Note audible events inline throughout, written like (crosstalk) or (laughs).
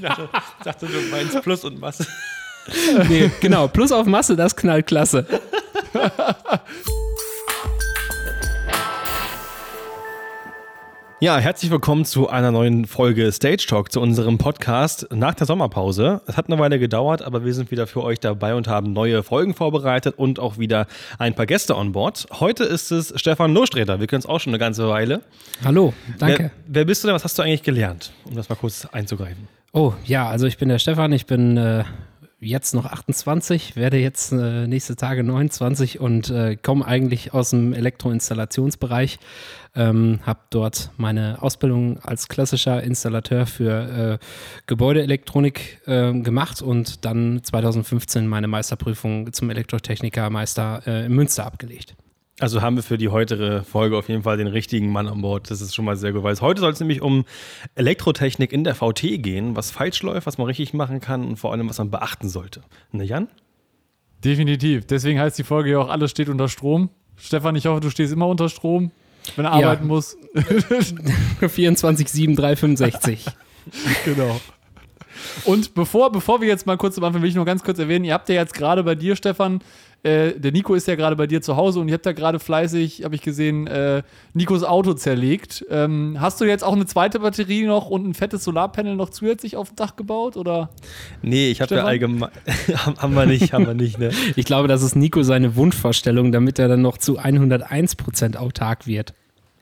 Ich dachte, ich dachte, du meinst Plus und Masse. Nee, genau, Plus auf Masse, das knallt klasse. Ja, herzlich willkommen zu einer neuen Folge Stage Talk, zu unserem Podcast nach der Sommerpause. Es hat eine Weile gedauert, aber wir sind wieder für euch dabei und haben neue Folgen vorbereitet und auch wieder ein paar Gäste on board. Heute ist es Stefan Lohsträter. Wir können es auch schon eine ganze Weile. Hallo, danke. Wer, wer, bist du denn? Was hast du eigentlich gelernt? Um das mal kurz einzugreifen. Oh, ja, also ich bin der Stefan. Ich bin äh, jetzt noch 28, werde jetzt äh, nächste Tage 29 und äh, komme eigentlich aus dem Elektroinstallationsbereich. Ähm, habe dort meine Ausbildung als klassischer Installateur für äh, Gebäudeelektronik äh, gemacht und dann 2015 meine Meisterprüfung zum Elektrotechnikermeister äh, in Münster abgelegt. Also haben wir für die heutige Folge auf jeden Fall den richtigen Mann an Bord. Das ist schon mal sehr gut. Heute soll es nämlich um Elektrotechnik in der VT gehen, was falsch läuft, was man richtig machen kann und vor allem, was man beachten sollte. Ne, Jan? Definitiv. Deswegen heißt die Folge ja auch Alles steht unter Strom. Stefan, ich hoffe, du stehst immer unter Strom, wenn er ja. arbeiten muss. 24, 7, 3, 65. genau. Und bevor, bevor wir jetzt mal kurz am Anfang, will ich nur ganz kurz erwähnen, ihr habt ja jetzt gerade bei dir, Stefan, äh, der Nico ist ja gerade bei dir zu Hause und ihr habt da gerade fleißig, habe ich gesehen, äh, Nikos Auto zerlegt. Ähm, hast du jetzt auch eine zweite Batterie noch und ein fettes Solarpanel noch zusätzlich auf dem Dach gebaut? Oder? Nee, ich habe ja allgemein. (laughs) haben wir nicht, haben wir nicht, ne? (laughs) Ich glaube, das ist Nico seine Wunschvorstellung, damit er dann noch zu 101% autark wird.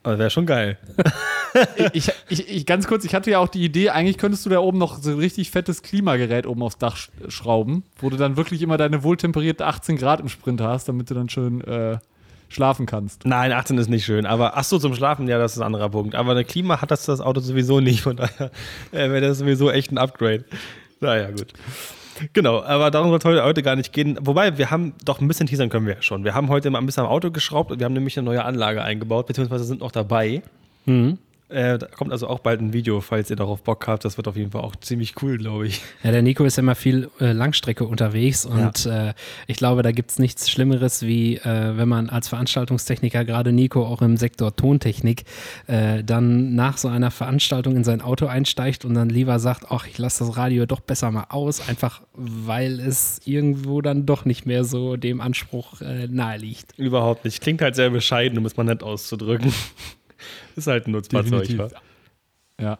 Aber wäre schon geil. (laughs) ich, ich, ich, ganz kurz, ich hatte ja auch die Idee, eigentlich könntest du da oben noch so ein richtig fettes Klimagerät oben aufs Dach schrauben, wo du dann wirklich immer deine wohltemperierte 18 Grad im Sprint hast, damit du dann schön äh, schlafen kannst. Nein, 18 ist nicht schön. Aber ach so, zum Schlafen, ja, das ist ein anderer Punkt. Aber eine Klima hat das das Auto sowieso nicht. Von daher äh, wäre das sowieso echt ein Upgrade. Naja, gut. Genau, aber darum soll es heute gar nicht gehen. Wobei, wir haben doch ein bisschen teasern können wir ja schon. Wir haben heute mal ein bisschen am Auto geschraubt und wir haben nämlich eine neue Anlage eingebaut, beziehungsweise sind noch dabei. Mhm. Äh, da kommt also auch bald ein Video, falls ihr darauf Bock habt. Das wird auf jeden Fall auch ziemlich cool, glaube ich. Ja, der Nico ist immer viel äh, Langstrecke unterwegs und ja. äh, ich glaube, da gibt es nichts Schlimmeres, wie äh, wenn man als Veranstaltungstechniker, gerade Nico auch im Sektor Tontechnik, äh, dann nach so einer Veranstaltung in sein Auto einsteigt und dann lieber sagt, ach, ich lasse das Radio doch besser mal aus, einfach weil es irgendwo dann doch nicht mehr so dem Anspruch äh, nahe liegt. Überhaupt nicht. Klingt halt sehr bescheiden, um es mal nett auszudrücken. Ist halt ein Nutzfahrzeug. Ja.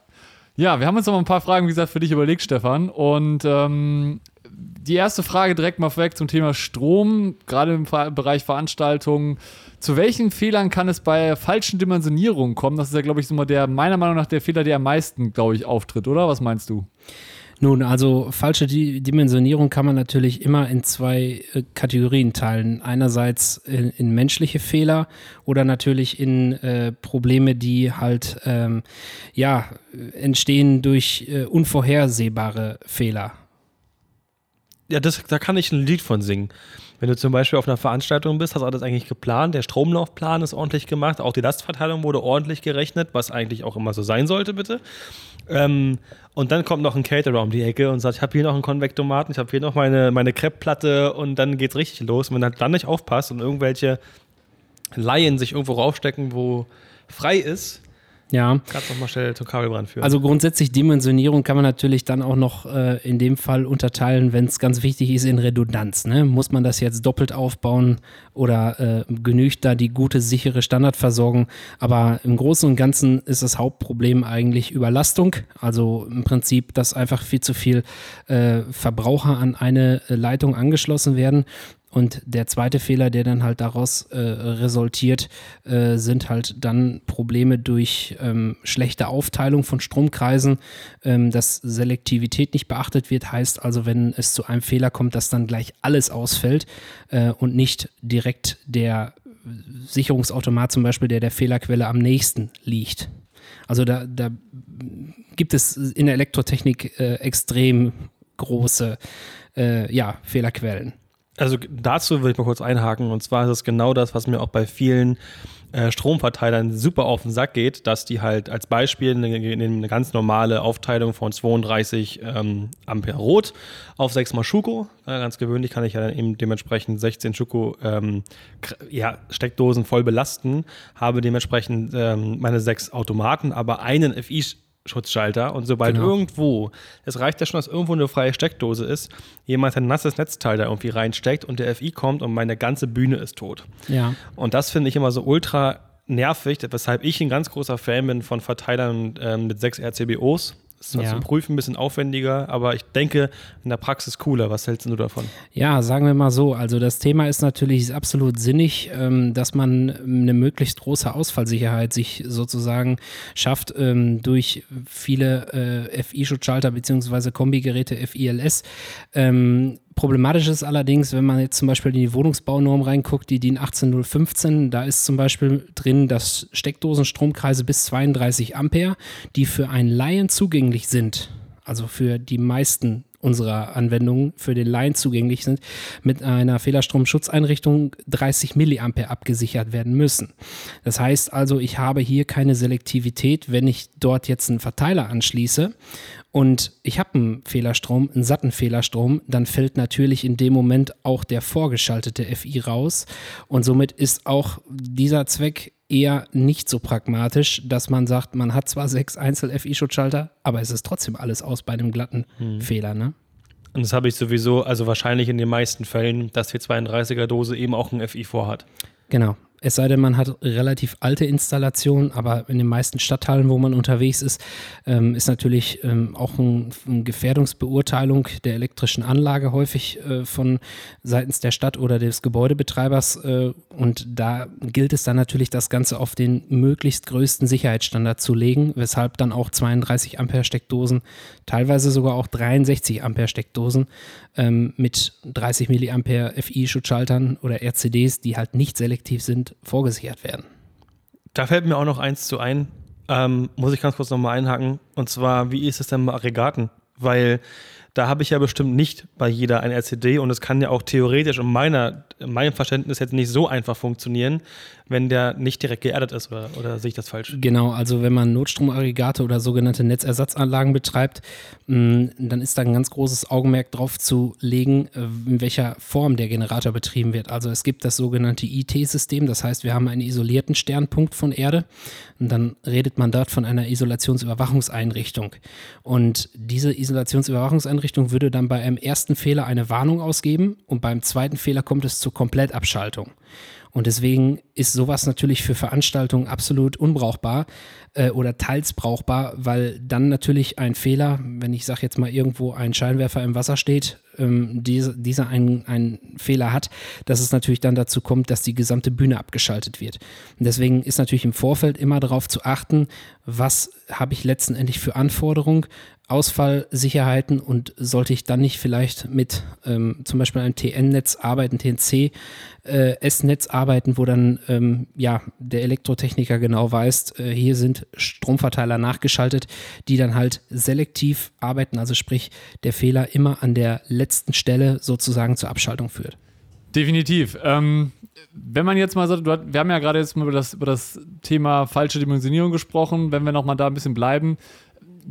Ja, wir haben uns noch mal ein paar Fragen, wie gesagt, für dich überlegt, Stefan. Und ähm, die erste Frage direkt mal vorweg zum Thema Strom, gerade im Bereich Veranstaltungen. Zu welchen Fehlern kann es bei falschen Dimensionierungen kommen? Das ist ja, glaube ich, so mal der, meiner Meinung nach, der Fehler, der am meisten, glaube ich, auftritt, oder? Was meinst du? Nun, also falsche Dimensionierung kann man natürlich immer in zwei äh, Kategorien teilen. Einerseits in, in, menschliche Fehler oder natürlich in äh, Probleme, die halt ähm, ja, entstehen durch äh, unvorhersehbare Fehler. Ja, das, da kann ich ein Lied von singen. Wenn du zum Beispiel auf einer Veranstaltung bist, hast du alles eigentlich geplant, der Stromlaufplan ist ordentlich gemacht, auch die Lastverteilung wurde ordentlich gerechnet, was eigentlich auch immer so sein sollte, bitte. Ähm, und dann kommt noch ein Caterer um die Ecke und sagt, ich habe hier noch einen Konvektomaten, ich habe hier noch meine, meine Crepe-Platte und dann geht's richtig los. Und wenn er dann nicht aufpasst und irgendwelche Laien sich irgendwo raufstecken, wo frei ist, ja. Kannst noch mal schnell zum Kabelbrand führen. Also grundsätzlich Dimensionierung kann man natürlich dann auch noch äh, in dem Fall unterteilen, wenn es ganz wichtig ist in Redundanz. Ne? Muss man das jetzt doppelt aufbauen oder äh, genügt da die gute, sichere Standardversorgung? Aber im Großen und Ganzen ist das Hauptproblem eigentlich Überlastung. Also im Prinzip, dass einfach viel zu viel äh, Verbraucher an eine Leitung angeschlossen werden und der zweite Fehler, der dann halt daraus äh, resultiert, äh, sind halt dann Probleme durch ähm, schlechte Aufteilung von Stromkreisen, ähm, dass Selektivität nicht beachtet wird. Heißt also, wenn es zu einem Fehler kommt, dass dann gleich alles ausfällt äh, und nicht direkt der Sicherungsautomat zum Beispiel, der der Fehlerquelle am nächsten liegt. Also da, da gibt es in der Elektrotechnik äh, extrem große äh, ja, Fehlerquellen. Also dazu will ich mal kurz einhaken. Und zwar ist es genau das, was mir auch bei vielen äh, Stromverteilern super auf den Sack geht, dass die halt als Beispiel eine, eine ganz normale Aufteilung von 32 ähm, Ampere Rot auf 6 mal Schuko, äh, ganz gewöhnlich kann ich ja dann eben dementsprechend 16 Schuko ähm, ja, Steckdosen voll belasten, habe dementsprechend ähm, meine sechs Automaten, aber einen FI Schutzschalter und sobald Genau. irgendwo, es reicht ja schon, dass irgendwo eine freie Steckdose ist, jemand ein nasses Netzteil da irgendwie reinsteckt und der FI kommt und meine ganze Bühne ist tot. Ja. Und das finde ich immer so ultra nervig, weshalb ich ein ganz großer Fan bin von Verteilern ähm, mit sechs RCBOs. Das ist zwar Ja. zum Prüfen ein bisschen aufwendiger, aber ich denke, in der Praxis cooler. Was hältst du davon? Ja, sagen wir mal so. Also das Thema ist natürlich absolut sinnig, ähm, dass man eine möglichst große Ausfallsicherheit sich sozusagen schafft ähm, durch viele äh, FI-Schutzschalter bzw. Kombigeräte FILS. Problematisch ist allerdings, wenn man jetzt zum Beispiel in die Wohnungsbaunorm reinguckt, die DIN 18015, da ist zum Beispiel drin, dass Steckdosenstromkreise bis 32 Ampere, die für einen Laien zugänglich sind, also für die meisten unserer Anwendungen für den Laien zugänglich sind, mit einer Fehlerstromschutzeinrichtung 30 Milliampere abgesichert werden müssen. Das heißt also, ich habe hier keine Selektivität, wenn ich dort jetzt einen Verteiler anschließe und ich habe einen Fehlerstrom, einen satten Fehlerstrom, dann fällt natürlich in dem Moment auch der vorgeschaltete FI raus und somit ist auch dieser Zweck eher nicht so pragmatisch, dass man sagt, man hat zwar sechs Einzel-FI-Schutzschalter, aber es ist trotzdem alles aus bei einem glatten Fehler, ne? Und das habe ich sowieso, also wahrscheinlich in den meisten Fällen, dass die 32er-Dose eben auch ein FI vorhat. Genau. Es sei denn, man hat relativ alte Installationen, aber in den meisten Stadtteilen, wo man unterwegs ist, ähm, ist natürlich ähm, auch ein, eine Gefährdungsbeurteilung der elektrischen Anlage häufig äh, von seitens der Stadt oder des Gebäudebetreibers. Äh, und da gilt es dann natürlich, das Ganze auf den möglichst größten Sicherheitsstandard zu legen, weshalb dann auch 32 Ampere Steckdosen, teilweise sogar auch 63 Ampere Steckdosen ähm, mit 30 Milliampere FI-Schutzschaltern oder RCDs, die halt nicht selektiv sind, vorgesichert werden. Da fällt mir auch noch eins zu ein, ähm, muss ich ganz kurz nochmal einhaken. Und zwar, wie ist es denn bei Aggregaten? Weil da habe ich ja bestimmt nicht bei jeder ein RCD und es kann ja auch theoretisch in, meiner, in meinem Verständnis jetzt nicht so einfach funktionieren, wenn der nicht direkt geerdet ist oder, oder sehe ich das falsch? Genau, also wenn man Notstromaggregate oder sogenannte Netzersatzanlagen betreibt, mh, dann ist da ein ganz großes Augenmerk drauf zu legen, äh, in welcher Form der Generator betrieben wird. Also es gibt das sogenannte IT-System, das heißt, wir haben einen isolierten Sternpunkt von Erde und dann redet man dort von einer Isolationsüberwachungseinrichtung. Und diese Isolationsüberwachungseinrichtung würde dann bei einem ersten Fehler eine Warnung ausgeben und beim zweiten Fehler kommt es zur Komplettabschaltung. Und deswegen ist sowas natürlich für Veranstaltungen absolut unbrauchbar äh, oder teils brauchbar, weil dann natürlich ein Fehler, wenn ich sage jetzt mal irgendwo ein Scheinwerfer im Wasser steht, ähm, diese, dieser einen, einen Fehler hat, dass es natürlich dann dazu kommt, dass die gesamte Bühne abgeschaltet wird. Und deswegen ist natürlich im Vorfeld immer darauf zu achten, was habe ich letzten Endlich für Anforderungen, Ausfallsicherheiten und sollte ich dann nicht vielleicht mit ähm, zum Beispiel einem TN-Netz arbeiten, TNC äh, arbeiten, wo dann ähm, ja der Elektrotechniker genau weiß, äh, hier sind Stromverteiler nachgeschaltet, die dann halt selektiv arbeiten, also sprich der Fehler immer an der letzten Stelle sozusagen zur Abschaltung führt. Definitiv. Ähm, wenn man jetzt mal hat, wir haben ja gerade jetzt mal über das, über das Thema falsche Dimensionierung gesprochen, wenn wir nochmal da ein bisschen bleiben.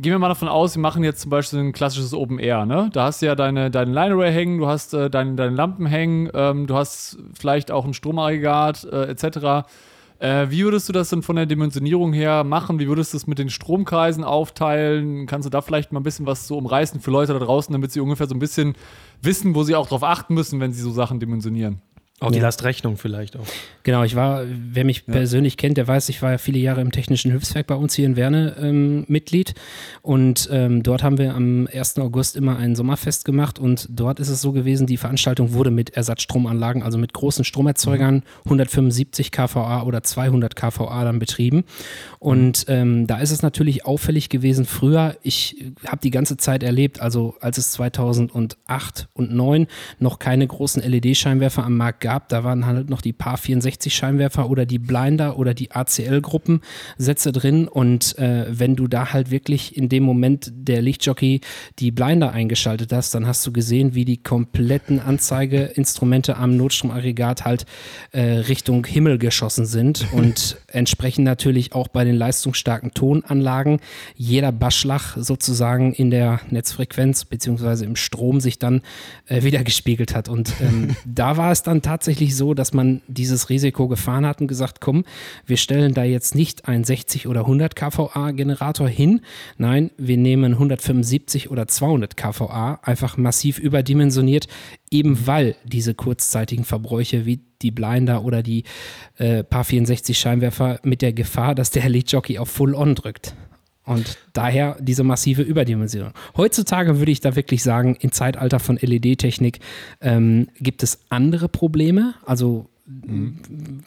Gehen wir mal davon aus, wir machen jetzt zum Beispiel ein klassisches Open Air, ne? Da hast du ja deine, deine Line Array hängen, du hast äh, deine, deine Lampen hängen, ähm, du hast vielleicht auch ein Stromaggregat äh, etc. Äh, wie würdest du das denn von der Dimensionierung her machen? Wie würdest du es mit den Stromkreisen aufteilen? Kannst du da vielleicht mal ein bisschen was so umreißen für Leute da draußen, damit sie ungefähr so ein bisschen wissen, wo sie auch drauf achten müssen, wenn sie so Sachen dimensionieren? Auch die Ja. Lastrechnung vielleicht auch. Genau, ich war, wer mich persönlich kennt, der weiß, ich war ja viele Jahre im Technischen Hilfswerk bei uns hier in Werne ähm, Mitglied. Und ähm, dort haben wir am 1. August immer ein Sommerfest gemacht. Und dort ist es so gewesen, die Veranstaltung wurde mit Ersatzstromanlagen, also mit großen Stromerzeugern, 175 kVA oder 200 kVA dann betrieben. Und ähm, da ist es natürlich auffällig gewesen. Früher, ich habe die ganze Zeit erlebt, also als es 2008 und 2009 noch keine großen LED-Scheinwerfer am Markt gab, da waren halt noch die Paar 64 Scheinwerfer oder die Blinder oder die ACL-Gruppensätze drin. Und äh, wenn du da halt wirklich in dem Moment der Lichtjockey die Blinder eingeschaltet hast, dann hast du gesehen, wie die kompletten Anzeigeinstrumente am Notstromaggregat halt äh, Richtung Himmel geschossen sind (laughs) und entsprechend natürlich auch bei den leistungsstarken Tonanlagen jeder Baschlag sozusagen in der Netzfrequenz beziehungsweise im Strom sich dann äh, wiedergespiegelt hat. Und ähm, (laughs) da war es dann tatsächlich tatsächlich so, dass man dieses Risiko gefahren hat und gesagt, komm, wir stellen da jetzt nicht einen 60 oder 100 kVA Generator hin. Nein, wir nehmen 175 oder 200 kVA, einfach massiv überdimensioniert, eben weil diese kurzzeitigen Verbräuche wie die Blinder oder die äh, Paar 64 Scheinwerfer mit der Gefahr, dass der Lead Jockey auf Full On drückt. Und daher diese massive Überdimensionierung. Heutzutage würde ich da wirklich sagen, im Zeitalter von LED-Technik ähm, gibt es andere Probleme. Also mhm.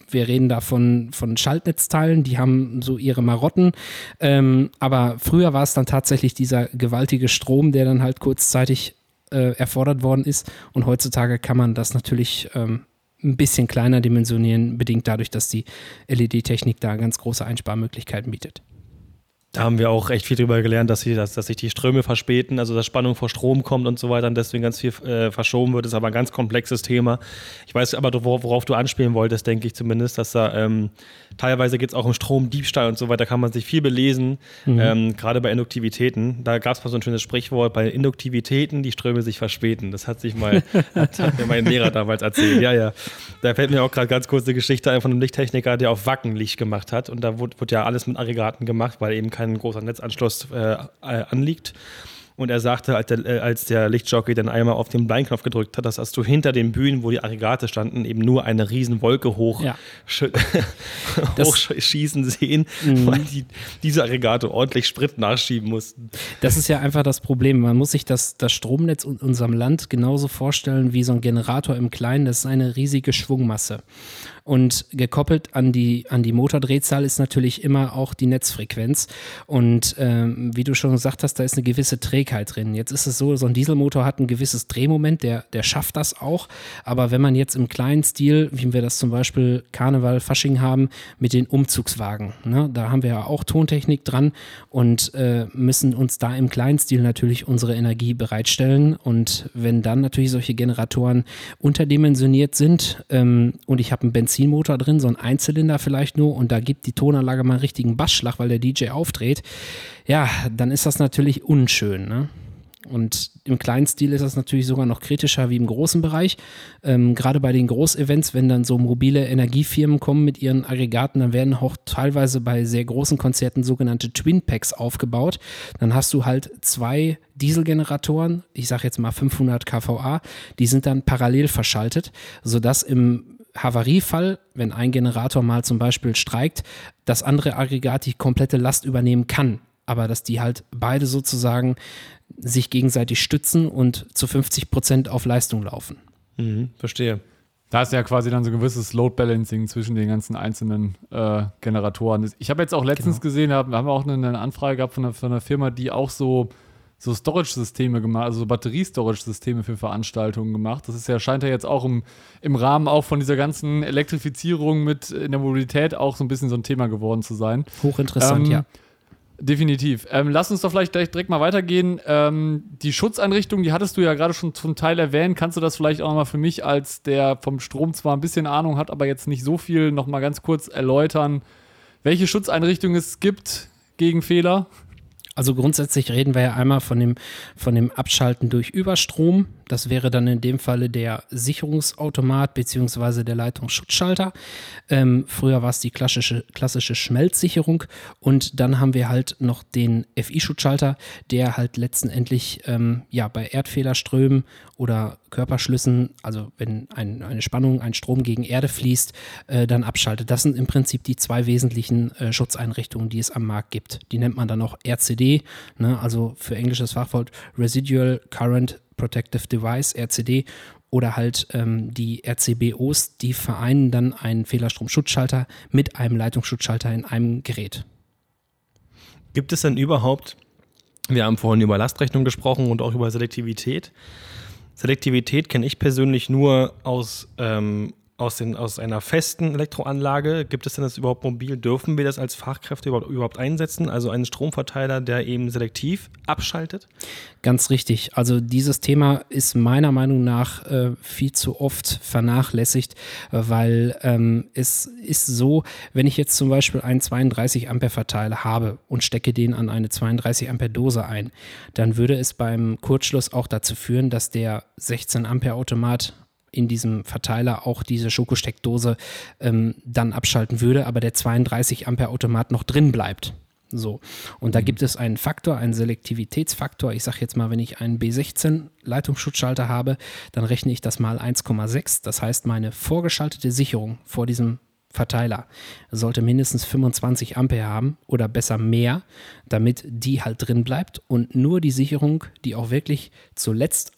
wir reden da von, von Schaltnetzteilen, die haben so ihre Marotten. Ähm, aber früher war es dann tatsächlich dieser gewaltige Strom, der dann halt kurzzeitig äh, erfordert worden ist. Und heutzutage kann man das natürlich ähm, ein bisschen kleiner dimensionieren, bedingt dadurch, dass die LED-Technik da ganz große Einsparmöglichkeiten bietet. Da haben wir auch echt viel drüber gelernt, dass, sie, dass, dass sich die Ströme verspäten, also dass Spannung vor Strom kommt und so weiter und deswegen ganz viel äh, verschoben wird. Das ist aber ein ganz komplexes Thema. Ich weiß aber, worauf du anspielen wolltest, denke ich zumindest, dass da ähm, teilweise geht es auch um Stromdiebstahl und so weiter, da kann man sich viel belesen, mhm. ähm, gerade bei Induktivitäten. Da gab es mal so ein schönes Sprichwort, bei Induktivitäten die Ströme sich verspäten. Das hat sich mal, (laughs) hat, hat mir mein Lehrer damals erzählt. Ja, ja. Da fällt mir auch gerade ganz kurz eine Geschichte ein von einem Lichttechniker, der auf Wacken Licht gemacht hat und da wurde, wurde ja alles mit Aggregaten gemacht, weil eben kein großer Netzanschluss äh, anliegt. Und er sagte, als der, äh, als der, Lichtjockey dann einmal auf den Bleinknopf gedrückt hat, dass hast du hinter den Bühnen, wo die Aggregate standen, eben nur eine riesen Wolke hoch ja. (laughs) hochschießen sehen, mhm. weil die, diese Aggregate ordentlich Sprit nachschieben mussten. Das ist ja einfach das Problem. Man muss sich das, das Stromnetz in unserem Land genauso vorstellen wie so ein Generator im Kleinen. Das ist eine riesige Schwungmasse. Und gekoppelt an die, an die Motordrehzahl ist natürlich immer auch die Netzfrequenz. Und ähm, wie du schon gesagt hast, da ist eine gewisse Trägheit drin. Jetzt ist es so, so ein Dieselmotor hat ein gewisses Drehmoment, der, der schafft das auch. Aber wenn man jetzt im kleinen Stil, wie wir das zum Beispiel Karneval, Fasching haben, mit den Umzugswagen, ne, da haben wir ja auch Tontechnik dran und äh, müssen uns da im kleinen Stil natürlich unsere Energie bereitstellen. Und wenn dann natürlich solche Generatoren unterdimensioniert sind ähm, und ich habe einen Benzin Benzinmotor drin, so ein Einzylinder vielleicht nur und da gibt die Tonanlage mal einen richtigen Bassschlag, weil der DJ aufdreht, ja, dann ist das natürlich unschön. Ne? Und im kleinen Stil ist das natürlich sogar noch kritischer wie im großen Bereich. Ähm, Gerade bei den Großevents, wenn dann so mobile Energiefirmen kommen mit ihren Aggregaten, dann werden auch teilweise bei sehr großen Konzerten sogenannte Twin Packs aufgebaut. Dann hast du halt zwei Dieselgeneratoren, ich sage jetzt mal 500 kVA, die sind dann parallel verschaltet, sodass im Havariefall, wenn ein Generator mal zum Beispiel streikt, das andere Aggregat die komplette Last übernehmen kann. Aber dass die halt beide sozusagen sich gegenseitig stützen und zu 50 Prozent auf Leistung laufen. Mhm, verstehe. Da ist ja quasi dann so ein gewisses Load Balancing zwischen den ganzen einzelnen äh, Generatoren. Ich habe jetzt auch letztens genau. gesehen, haben, haben wir auch eine, eine Anfrage gehabt von einer, von einer Firma, die auch so so Storage-Systeme gemacht, also Batterie-Storage-Systeme für Veranstaltungen gemacht. Das ist ja, scheint ja jetzt auch im, im Rahmen auch von dieser ganzen Elektrifizierung mit in der Mobilität auch so ein bisschen so ein Thema geworden zu sein. Hochinteressant, ähm, ja. Definitiv. Ähm, lass uns doch vielleicht gleich direkt mal weitergehen. Ähm, die Schutzeinrichtung, die hattest du ja gerade schon zum Teil erwähnt. Kannst du das vielleicht auch nochmal für mich, als der vom Strom zwar ein bisschen Ahnung hat, aber jetzt nicht so viel, nochmal ganz kurz erläutern, welche Schutzeinrichtungen es gibt gegen Fehler? Also grundsätzlich reden wir ja einmal von dem, von dem Abschalten durch Überstrom. Das wäre dann in dem Falle der Sicherungsautomat bzw. der Leitungsschutzschalter. Ähm, früher war es die klassische, klassische Schmelzsicherung und dann haben wir halt noch den FI-Schutzschalter, der halt letztendlich ähm, ja, bei Erdfehlerströmen oder Körperschlüssen, also wenn ein, eine Spannung, ein Strom gegen Erde fließt, äh, dann abschaltet. Das sind im Prinzip die zwei wesentlichen äh, Schutzeinrichtungen, die es am Markt gibt. Die nennt man dann auch RCD, ne? also für englisches Fachwort Residual Current Protective Device, RCD, oder halt ähm, die RCBOs, die vereinen dann einen Fehlerstromschutzschalter mit einem Leitungsschutzschalter in einem Gerät. Gibt es denn überhaupt, wir haben vorhin über Lastrechnung gesprochen und auch über Selektivität. Selektivität kenne ich persönlich nur aus ähm, aus, den, aus einer festen Elektroanlage. Gibt es denn das überhaupt mobil? Dürfen wir das als Fachkräfte überhaupt, überhaupt einsetzen? Also einen Stromverteiler, der eben selektiv abschaltet? Ganz richtig. Also dieses Thema ist meiner Meinung nach äh, viel zu oft vernachlässigt, weil ähm, es ist so, wenn ich jetzt zum Beispiel einen 32 Ampere Verteiler habe und stecke den an eine 32 Ampere Dose ein, dann würde es beim Kurzschluss auch dazu führen, dass der 16 Ampere Automat in diesem Verteiler auch diese Schokosteckdose ähm, dann abschalten würde, aber der 32 Ampere Automat noch drin bleibt. So. Und da mhm. gibt es einen Faktor, einen Selektivitätsfaktor. Ich sage jetzt mal, wenn ich einen B16 Leitungsschutzschalter habe, dann rechne ich das mal 1,6. Das heißt, meine vorgeschaltete Sicherung vor diesem Verteiler sollte mindestens 25 Ampere haben oder besser mehr, damit die halt drin bleibt und nur die Sicherung, die auch wirklich zuletzt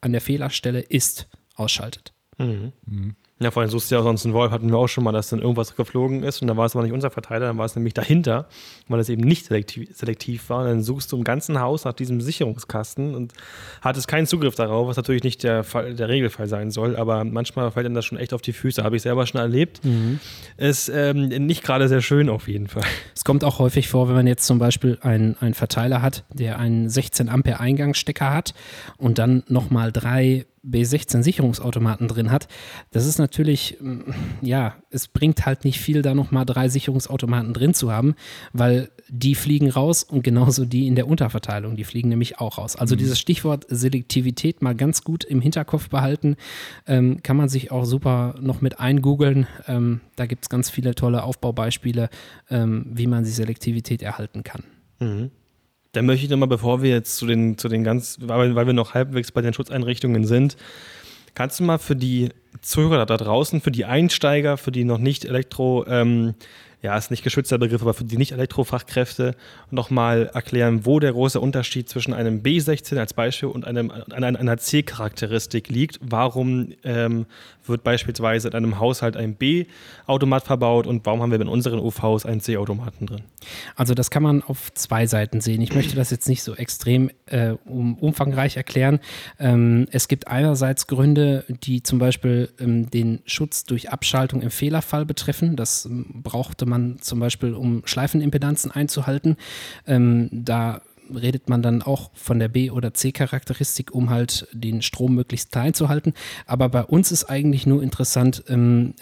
an der Fehlerstelle ist, ausschaltet. Mhm. Mhm. Ja, vor allem suchst du ja auch sonst einen Wolf, hatten wir auch schon mal, dass dann irgendwas geflogen ist und dann war es aber nicht unser Verteiler, dann war es nämlich dahinter, weil es eben nicht selektiv, selektiv war. Und dann suchst du im ganzen Haus nach diesem Sicherungskasten und hattest keinen Zugriff darauf, was natürlich nicht der, Fall, der Regelfall sein soll, aber manchmal fällt einem das schon echt auf die Füße. Habe ich selber schon erlebt. Mhm. Ist ähm, nicht gerade sehr schön auf jeden Fall. Es kommt auch häufig vor, wenn man jetzt zum Beispiel einen, einen Verteiler hat, der einen 16 Ampere Eingangsstecker hat und dann nochmal drei B16 Sicherungsautomaten drin hat, das ist natürlich, mm, ja, es bringt halt nicht viel, da nochmal drei Sicherungsautomaten drin zu haben, weil die fliegen raus und genauso die in der Unterverteilung, die fliegen nämlich auch raus. Also mhm. dieses Stichwort Selektivität mal ganz gut im Hinterkopf behalten, ähm, kann man sich auch super noch mit eingoogeln. Ähm, da gibt es ganz viele tolle Aufbaubeispiele, ähm, wie man die Selektivität erhalten kann. Mhm. Dann möchte ich nochmal, bevor wir jetzt zu den, zu den ganz, weil, wir noch halbwegs bei den Schutzeinrichtungen sind, kannst du mal für die Zuhörer da draußen, für die Einsteiger, für die noch nicht Elektro, ähm, ja, ist nicht geschützter Begriff, aber für die Nicht-Elektrofachkräfte nochmal erklären, wo der große Unterschied zwischen einem B16 als Beispiel und einem, einer, einer C-Charakteristik liegt. Warum ähm, wird beispielsweise in einem Haushalt ein B-Automat verbaut und warum haben wir in unseren UVs einen C-Automaten drin? Also das kann man auf zwei Seiten sehen. Ich möchte das jetzt nicht so extrem äh, um, umfangreich erklären. Ähm, es gibt einerseits Gründe, die zum Beispiel ähm, den Schutz durch Abschaltung im Fehlerfall betreffen. Das ähm, brauchte man zum Beispiel, um Schleifenimpedanzen einzuhalten. Ähm, da redet man dann auch von der B- oder C-Charakteristik, um halt den Strom möglichst klein zu halten. Aber bei uns ist eigentlich nur interessant, ähm,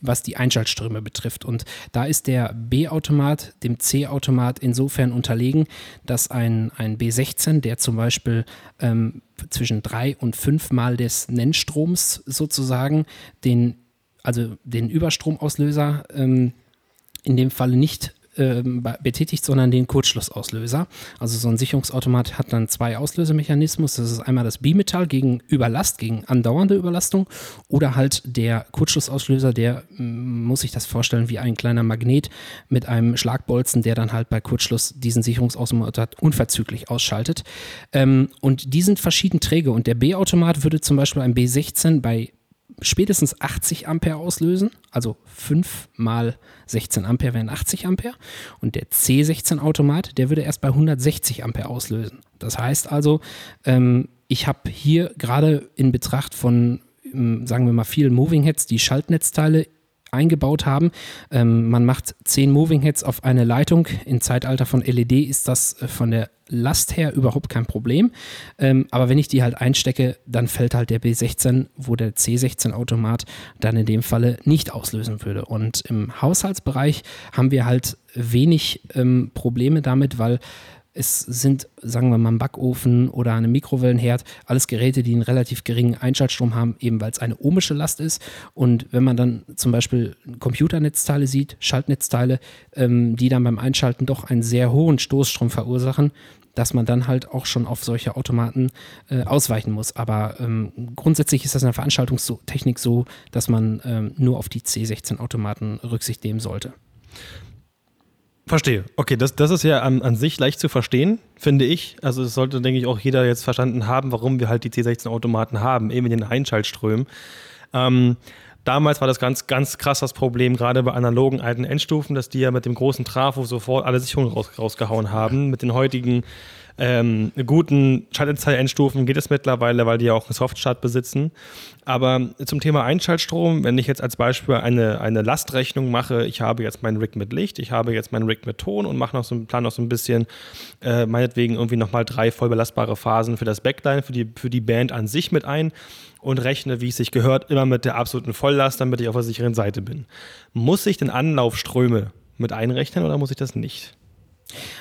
was die Einschaltströme betrifft. Und da ist der B-Automat dem C-Automat insofern unterlegen, dass ein, ein B16, der zum Beispiel ähm, zwischen drei und fünf Mal des Nennstroms sozusagen den, also den Überstromauslöser ähm, in dem Falle nicht ähm, betätigt, sondern den Kurzschlussauslöser. Also so ein Sicherungsautomat hat dann zwei Auslösemechanismen. Das ist einmal das Bimetall gegen Überlast, gegen andauernde Überlastung oder halt der Kurzschlussauslöser, der mm, muss sich das vorstellen wie ein kleiner Magnet mit einem Schlagbolzen, der dann halt bei Kurzschluss diesen Sicherungsautomat unverzüglich ausschaltet. Ähm, und die sind verschieden träge und der B-Automat würde zum Beispiel ein B16 bei spätestens 80 Ampere auslösen, also 5 mal 16 Ampere wären 80 Ampere und der C16-Automat, der würde erst bei 160 Ampere auslösen. Das heißt also, ähm, ich habe hier gerade in Betracht von, ähm, sagen wir mal, vielen Moving Heads die Schaltnetzteile eingebaut haben. Ähm, man macht 10 Moving Heads auf eine Leitung. Im Zeitalter von LED ist das äh, von der Last her überhaupt kein Problem. Ähm, aber wenn ich die halt einstecke, dann fällt halt der B16, wo der C16-Automat dann in dem Falle nicht auslösen würde. Und im Haushaltsbereich haben wir halt wenig ähm, Probleme damit, weil es sind, sagen wir mal, ein Backofen oder eine Mikrowellenherd, alles Geräte, die einen relativ geringen Einschaltstrom haben, eben weil es eine ohmische Last ist. Und wenn man dann zum Beispiel Computernetzteile sieht, Schaltnetzteile, ähm, die dann beim Einschalten doch einen sehr hohen Stoßstrom verursachen, dass man dann halt auch schon auf solche Automaten äh, ausweichen muss. Aber ähm, grundsätzlich ist das in der Veranstaltungstechnik so, dass man ähm, nur auf die C16-Automaten Rücksicht nehmen sollte. Verstehe. Okay, das, das ist ja an, an sich leicht zu verstehen, finde ich. Also es sollte, denke ich, auch jeder jetzt verstanden haben, warum wir halt die C16-Automaten haben, eben in den Einschaltströmen. Ähm, damals war das ganz, ganz krass das Problem, gerade bei analogen alten Endstufen, dass die ja mit dem großen Trafo sofort alle Sicherungen raus, rausgehauen haben. Mit den heutigen ähm, guten Schaltnetzteil-Endstufen geht es mittlerweile, weil die ja auch einen Softstart besitzen. Aber zum Thema Einschaltstrom, wenn ich jetzt als Beispiel eine, eine Lastrechnung mache, ich habe jetzt meinen Rig mit Licht, ich habe jetzt meinen Rig mit Ton und mache noch so, plan noch so ein bisschen, äh, meinetwegen irgendwie nochmal drei voll belastbare Phasen für das Backline, für die, für die Band an sich mit ein und rechne, wie es sich gehört, immer mit der absoluten Volllast, damit ich auf der sicheren Seite bin. Muss ich denn Anlaufströme mit einrechnen oder muss ich das nicht?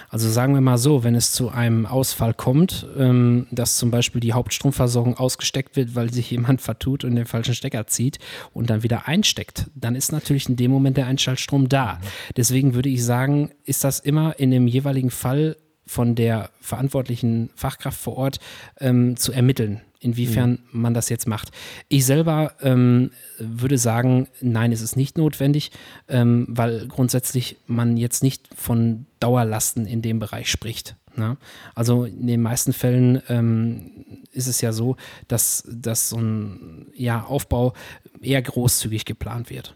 Also sagen wir mal so, wenn es zu einem Ausfall kommt, ähm, dass zum Beispiel die Hauptstromversorgung ausgesteckt wird, weil sich jemand (laughs) vertut und den falschen Stecker zieht und dann wieder einsteckt, dann ist natürlich in dem Moment der Einschaltstrom da. Deswegen würde ich sagen, ist das immer in dem jeweiligen Fall von der verantwortlichen Fachkraft vor Ort ähm, zu ermitteln inwiefern mhm. man das jetzt macht. Ich selber ähm, würde sagen, nein, es ist nicht notwendig, ähm, weil grundsätzlich man jetzt nicht von Dauerlasten in dem Bereich spricht. Ne? Also in den meisten Fällen ähm, ist es ja so, dass, dass so ein ja, Aufbau eher großzügig geplant wird.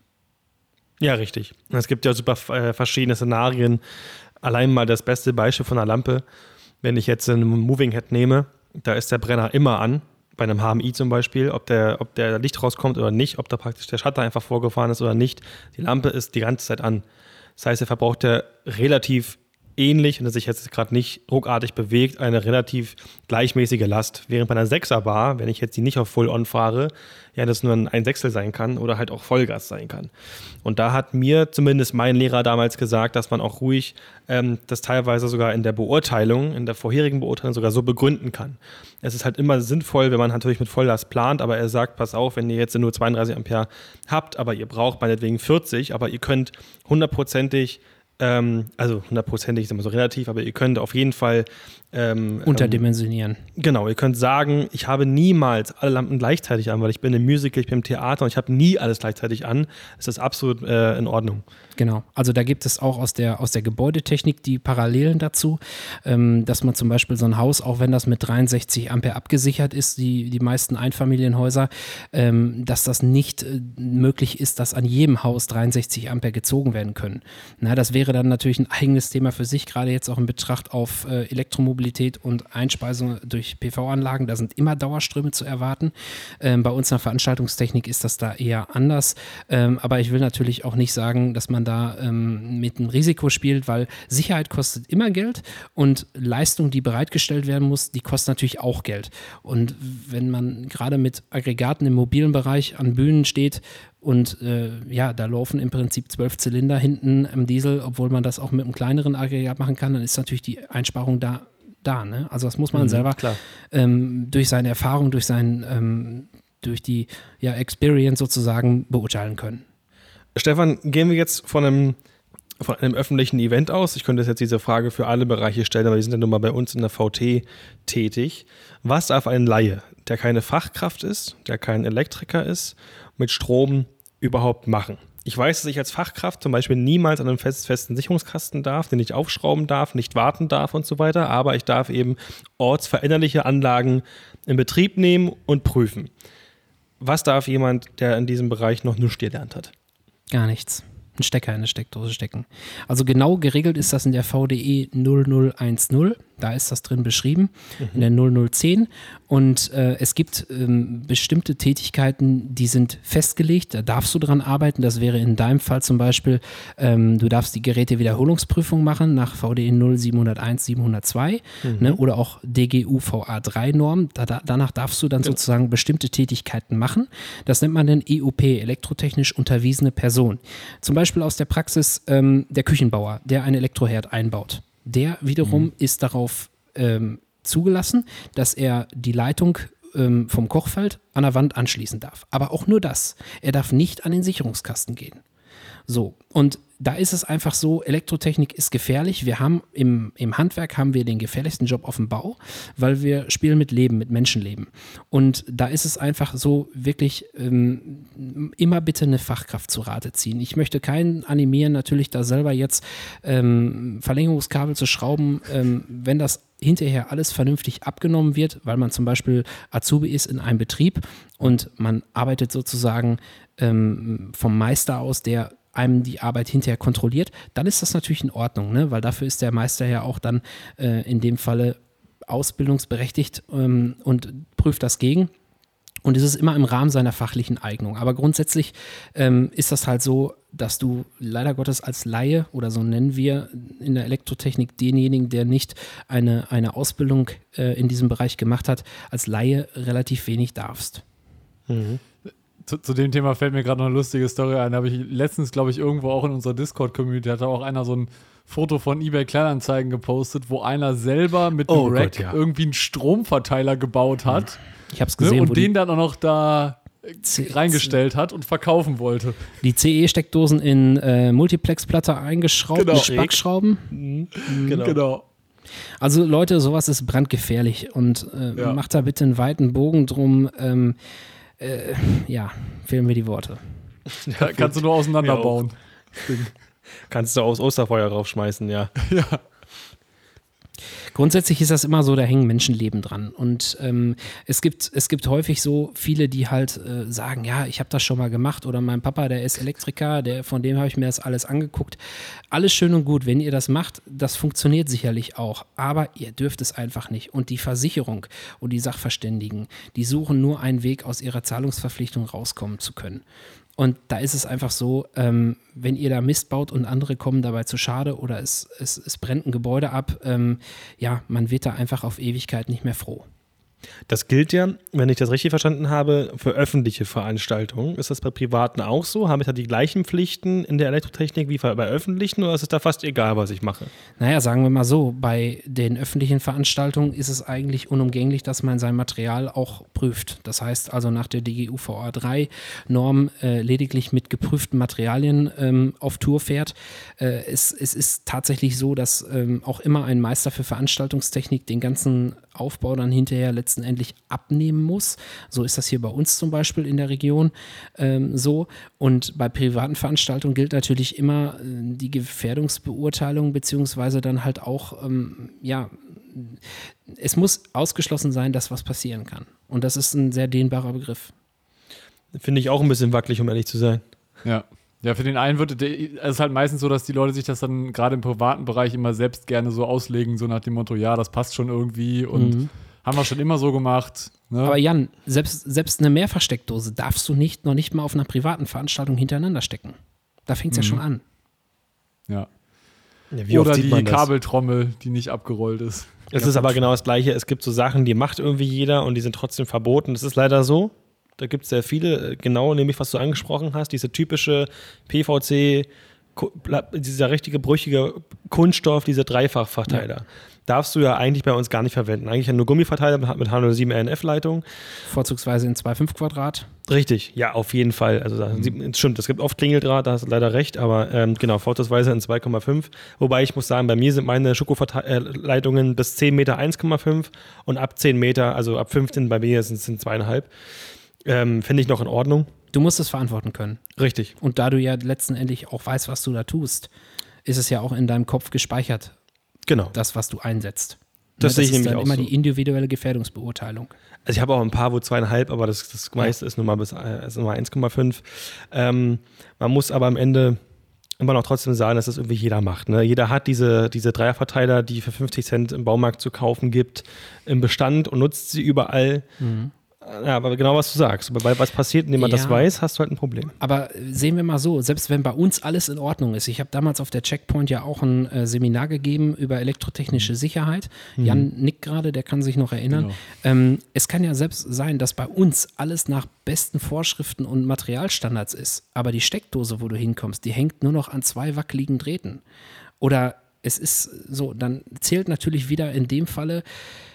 Ja, richtig. Es gibt ja super äh, verschiedene Szenarien. Allein mal das beste Beispiel von einer Lampe, wenn ich jetzt einen Moving Head nehme, da ist der Brenner immer an bei einem HMI zum Beispiel, ob der, ob der Licht rauskommt oder nicht, ob da praktisch der Shutter einfach vorgefahren ist oder nicht. Die Lampe ist die ganze Zeit an. Das heißt, er verbraucht ja relativ ähnlich, wenn er sich jetzt gerade nicht ruckartig bewegt, eine relativ gleichmäßige Last. Während bei einer 6er Bar, wenn ich jetzt die nicht auf Full On fahre, ja, das nur ein Sechstel sein kann oder halt auch Vollgas sein kann. Und da hat mir zumindest mein Lehrer damals gesagt, dass man auch ruhig ähm, das teilweise sogar in der Beurteilung, in der vorherigen Beurteilung sogar so begründen kann. Es ist halt immer sinnvoll, wenn man natürlich mit Volllast plant, aber er sagt, pass auf, wenn ihr jetzt nur 32 Ampere habt, aber ihr braucht meinetwegen 40, aber ihr könnt hundertprozentig ähm, also hundertprozentig ist immer so relativ, aber ihr könnt auf jeden Fall ähm, unterdimensionieren. Ähm, genau, ihr könnt sagen, ich habe niemals alle Lampen gleichzeitig an, weil ich bin im Musical, ich bin im Theater und ich habe nie alles gleichzeitig an. Das ist absolut äh, in Ordnung. Genau, also da gibt es auch aus der, aus der Gebäudetechnik die Parallelen dazu, ähm, dass man zum Beispiel so ein Haus, auch wenn das mit 63 Ampere abgesichert ist, die, die meisten Einfamilienhäuser, ähm, dass das nicht äh, möglich ist, dass an jedem Haus 63 Ampere gezogen werden können. Na, das wäre dann natürlich ein eigenes Thema für sich, gerade jetzt auch in Betracht auf äh, Elektromobilität und Einspeisung durch PV-Anlagen. Da sind immer Dauerströme zu erwarten. Ähm, bei uns in der Veranstaltungstechnik ist das da eher anders. Ähm, aber ich will natürlich auch nicht sagen, dass man man da ähm, mit einem Risiko spielt, weil Sicherheit kostet immer Geld und Leistung, die bereitgestellt werden muss, die kostet natürlich auch Geld. Und wenn man gerade mit Aggregaten im mobilen Bereich an Bühnen steht und äh, ja, da laufen im Prinzip zwölf Zylinder hinten im Diesel, obwohl man das auch mit einem kleineren Aggregat machen kann, dann ist natürlich die Einsparung da. Da, ne? Also das muss man mhm, selber ähm, durch seine Erfahrung, durch sein, ähm, durch die ja, Experience sozusagen beurteilen können. Stefan, gehen wir jetzt von einem, von einem öffentlichen Event aus. Ich könnte jetzt diese Frage für alle Bereiche stellen, aber die sind ja nun mal bei uns in der VT tätig. Was darf ein Laie, der keine Fachkraft ist, der kein Elektriker ist, mit Strom überhaupt machen? Ich weiß, dass ich als Fachkraft zum Beispiel niemals an einem fest, festen Sicherungskasten darf, den ich aufschrauben darf, nicht warten darf und so weiter, aber ich darf eben ortsveränderliche Anlagen in Betrieb nehmen und prüfen. Was darf jemand, der in diesem Bereich noch nichts gelernt hat? Gar nichts. Ein Stecker in eine Steckdose stecken. Also genau geregelt ist das in der VDE 0010. Da ist das drin beschrieben, mhm. in der 0010. Und äh, es gibt ähm, bestimmte Tätigkeiten, die sind festgelegt, da darfst du dran arbeiten. Das wäre in deinem Fall zum Beispiel, ähm, du darfst die Gerätewiederholungsprüfung machen nach VDE 0701 702 mhm. ne, oder auch DGU VA3-Norm. Da, da, danach darfst du dann ja. sozusagen bestimmte Tätigkeiten machen. Das nennt man dann EUP, elektrotechnisch unterwiesene Person. Zum Beispiel aus der Praxis ähm, der Küchenbauer, der einen Elektroherd einbaut der wiederum mhm. ist darauf ähm, zugelassen, dass er die Leitung ähm, vom Kochfeld an der Wand anschließen darf. Aber auch nur das. Er darf nicht an den Sicherungskasten gehen. So, und da ist es einfach so, Elektrotechnik ist gefährlich. Wir haben im, im Handwerk haben wir den gefährlichsten Job auf dem Bau, weil wir spielen mit Leben, mit Menschenleben. Und da ist es einfach so, wirklich ähm, immer bitte eine Fachkraft zu Rate ziehen. Ich möchte keinen animieren, natürlich da selber jetzt ähm, Verlängerungskabel zu schrauben, ähm, wenn das hinterher alles vernünftig abgenommen wird, weil man zum Beispiel Azubi ist in einem Betrieb und man arbeitet sozusagen ähm, vom Meister aus, der einem die Arbeit hinterher kontrolliert, dann ist das natürlich in Ordnung, ne? weil dafür ist der Meister ja auch dann äh, in dem Falle ausbildungsberechtigt ähm, und prüft das gegen. Und es ist immer im Rahmen seiner fachlichen Eignung. Aber grundsätzlich ähm, ist das halt so, dass du leider Gottes als Laie oder so nennen wir in der Elektrotechnik denjenigen, der nicht eine, eine Ausbildung äh, in diesem Bereich gemacht hat, als Laie relativ wenig darfst. Mhm zu, zu, dem Thema fällt mir gerade noch eine lustige Story ein. Da habe ich letztens, glaube ich, irgendwo auch in unserer Discord-Community, hatte auch einer so ein Foto von eBay Kleinanzeigen gepostet, wo einer selber mit einem Oh Rack Gott, ja. irgendwie einen Stromverteiler gebaut hat Ich habe es ne, gesehen, und wo den dann auch noch da C- reingestellt hat und verkaufen wollte. die CE-Steckdosen in äh, Multiplex-Platte eingeschraubt Genau. mit Spackschrauben. Genau. Genau. Also Leute, sowas ist brandgefährlich und äh, Ja. macht da bitte einen weiten Bogen drum. Ähm, äh, ja, fehlen mir die Worte. (laughs) Da kannst du nur auseinanderbauen. Kannst du aus Osterfeuer raufschmeißen, ja. (laughs) Grundsätzlich ist das immer so, da hängen Menschenleben dran. Und ähm, es, gibt, es gibt häufig so viele, die halt äh, sagen, ja, ich habe das schon mal gemacht oder mein Papa, der ist Elektriker, der, von dem habe ich mir das alles angeguckt. Alles schön und gut, wenn ihr das macht, das funktioniert sicherlich auch, aber ihr dürft es einfach nicht. Und die Versicherung und die Sachverständigen, die suchen nur einen Weg, aus ihrer Zahlungsverpflichtung rauskommen zu können. Und da ist es einfach so, ähm, wenn ihr da Mist baut und andere kommen dabei zu schade oder es, es, es brennt ein Gebäude ab, ähm, ja, man wird da einfach auf Ewigkeit nicht mehr froh. Das gilt ja, wenn ich das richtig verstanden habe, für öffentliche Veranstaltungen. Ist das bei privaten auch so? Habe ich da die gleichen Pflichten in der Elektrotechnik wie bei öffentlichen oder ist es da fast egal, was ich mache? Naja, sagen wir mal so, bei den öffentlichen Veranstaltungen ist es eigentlich unumgänglich, dass man sein Material auch prüft. Das heißt also nach der DGUVA 3 Norm äh, lediglich mit geprüften Materialien ähm, auf Tour fährt. Äh, es, es ist tatsächlich so, dass ähm, auch immer ein Meister für Veranstaltungstechnik den ganzen Aufbau dann hinterher letztendlich abnehmen muss. So ist das hier bei uns zum Beispiel in der Region ähm, so. Und bei privaten Veranstaltungen gilt natürlich immer äh, die Gefährdungsbeurteilung, beziehungsweise dann halt auch, ähm, ja, es muss ausgeschlossen sein, dass was passieren kann. Und das ist ein sehr dehnbarer Begriff. Finde ich auch ein bisschen wackelig, um ehrlich zu sein. Ja. Ja, für den einen wird es ist halt meistens so, dass die Leute sich das dann gerade im privaten Bereich immer selbst gerne so auslegen, so nach dem Motto, ja, das passt schon irgendwie und haben wir schon immer so gemacht. Ne? Aber Jan, selbst, selbst eine Mehrversteckdose darfst du nicht, noch nicht mal auf einer privaten Veranstaltung hintereinander stecken. Da fängt es ja schon an. ja. Ja, wie Oder die? Kabeltrommel, die nicht abgerollt ist. Es ist aber genau das Gleiche. Es gibt so Sachen, die macht irgendwie jeder und die sind trotzdem verboten. Das ist leider so. Da gibt es sehr viele, äh, genau, nämlich was du angesprochen hast, diese typische PVC, dieser richtige brüchige Kunststoff, diese Dreifachverteiler. Darfst du ja eigentlich bei uns gar nicht verwenden. Eigentlich ja nur Gummiverteiler mit mit H07 RNF-Leitung. Vorzugsweise in 2,5 Quadrat. Richtig, ja, auf jeden Fall. Also sieht- stimmt, es gibt oft Klingeldraht, da hast du leider recht, aber ähm, genau, vorzugsweise in 2,5. Wobei ich muss sagen, bei mir sind meine Schokoleitungen bis 10 Meter 1,5 und ab 10 Meter, also ab 15 bei mir sind es zweieinhalb. Ähm, Finde ich noch in Ordnung. Du musst es verantworten können. Richtig. Und da du ja letztendlich auch weißt, was du da tust, ist es ja auch in deinem Kopf gespeichert, Genau. das, was du einsetzt. Das Ne, sehe ich ist nämlich dann auch immer so. die individuelle Gefährdungsbeurteilung. Also ich habe auch ein paar, wo zweieinhalb, aber das, das meiste ist nun mal bis äh, ist nun mal 1,5. Ähm, man muss aber am Ende immer noch trotzdem sagen, dass das irgendwie jeder macht. Ne? Jeder hat diese, diese Dreierverteiler, die für 50 Cent im Baumarkt zu kaufen gibt, im Bestand und nutzt sie überall. Ja, aber genau was du sagst. Weil was passiert, indem man das Ja. weiß, hast du halt ein Problem. Aber sehen wir mal so, selbst wenn bei uns alles in Ordnung ist, ich habe damals auf der Checkpoint ja auch ein äh, Seminar gegeben über elektrotechnische Sicherheit. Jan nickt gerade, der kann sich noch erinnern. Genau. Ähm, es kann ja selbst sein, dass bei uns alles nach besten Vorschriften und Materialstandards ist, aber die Steckdose, wo du hinkommst, die hängt nur noch an zwei wackeligen Drähten. Oder es ist so, dann zählt natürlich wieder in dem Falle,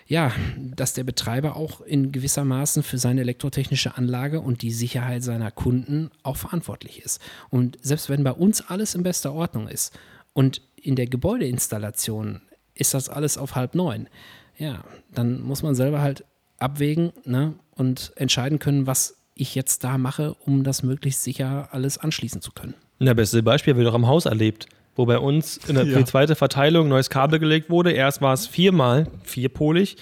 ja, dass der Betreiber auch in gewisser Maßen für seine elektrotechnische Anlage und die Sicherheit seiner Kunden auch verantwortlich ist. Und selbst wenn bei uns alles in bester Ordnung ist und in der Gebäudeinstallation ist das alles auf halb neun, ja, dann muss man selber halt abwägen ne, und entscheiden können, was ich jetzt da mache, um das möglichst sicher alles anschließen zu können. Das beste Beispiel haben doch am Haus erlebt, wo bei uns in der (laughs) Ja. die zweite Verteilung neues Kabel gelegt wurde. Erst war es viermal, vierpolig,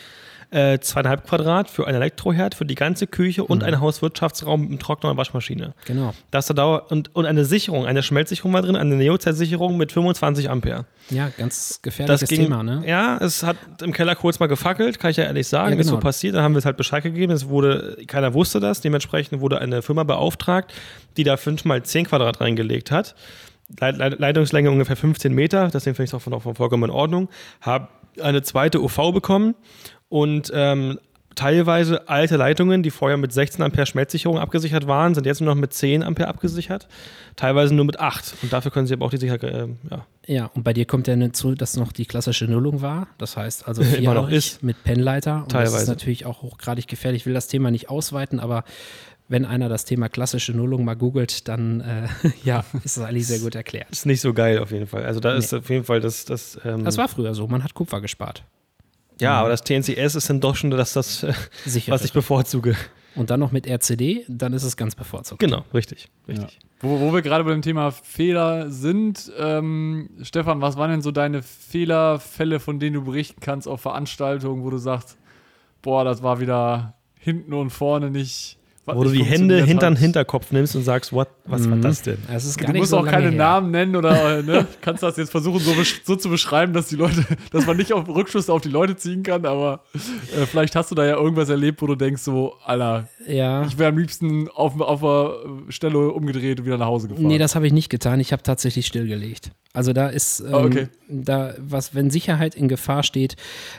äh, zweieinhalb Quadrat für einen Elektroherd, für die ganze Küche und einen Hauswirtschaftsraum mit einem Trockner und Waschmaschine. Genau. Das da dauert und, und eine Sicherung, eine Schmelzsicherung war drin, eine Neozeit-Sicherung mit 25 Ampere. Ja, ganz gefährliches Das ging, Thema, ne? Ja, es hat im Keller kurz mal gefackelt, kann ich ja ehrlich sagen. Ja, Ist so genau. passiert, dann haben wir es halt Bescheid gegeben. Es wurde, keiner wusste das. Dementsprechend wurde eine Firma beauftragt, die da 5 mal 10 Quadrat reingelegt hat. Leit- Leit- Leitungslänge ungefähr 15 Meter, deswegen finde ich es auch von, auch von vollkommen in Ordnung. Habe eine zweite UV bekommen und ähm, teilweise alte Leitungen, die vorher mit 16 Ampere Schmelzsicherung abgesichert waren, sind jetzt nur noch mit 10 Ampere abgesichert. Teilweise nur mit 8. Und dafür können sie aber auch die Sicherheit, äh, ja. Ja, und bei dir kommt ja hinzu, dass noch die klassische Nullung war. Das heißt also (laughs) Immer noch ist. mit Pennleiter. Und Das Teilweise. ist natürlich auch hochgradig gefährlich. Ich will das Thema nicht ausweiten, aber wenn einer das Thema klassische Nullung mal googelt, dann äh, (laughs) ja, ist das eigentlich sehr gut erklärt. Ist nicht so geil auf jeden Fall. Also da ist auf jeden Fall das, das, ähm, Das war früher so, man hat Kupfer gespart. ja, aber das TNCS ist dann doch schon das, das äh, Sicher. was ich bevorzuge. Und dann noch mit RCD, dann ist es ganz bevorzugt. Genau, richtig, richtig. Ja. Wo, wo wir gerade bei dem Thema Fehler sind, ähm, Stefan, was waren denn so deine Fehlerfälle, von denen du berichten kannst auf Veranstaltungen, wo du sagst, boah, das war wieder hinten und vorne nicht. Wo du die Hände hinter den. Hinterkopf nimmst und sagst, what, was war Mhm. das denn? Gar Du musst so auch keine her. Namen nennen oder ne, kannst das jetzt versuchen, so, so zu beschreiben, dass die Leute, (laughs) dass man nicht auf Rückschlüsse auf die Leute ziehen kann, aber äh, vielleicht hast du da ja irgendwas erlebt, wo du denkst, so, Alter, Ja. ich wäre am liebsten auf, auf der Stelle umgedreht und wieder nach Hause gefahren. Nee, das habe ich nicht getan. Ich habe tatsächlich stillgelegt. Also da ist, ähm, Ah, okay. da, was, wenn Sicherheit in Gefahr steht,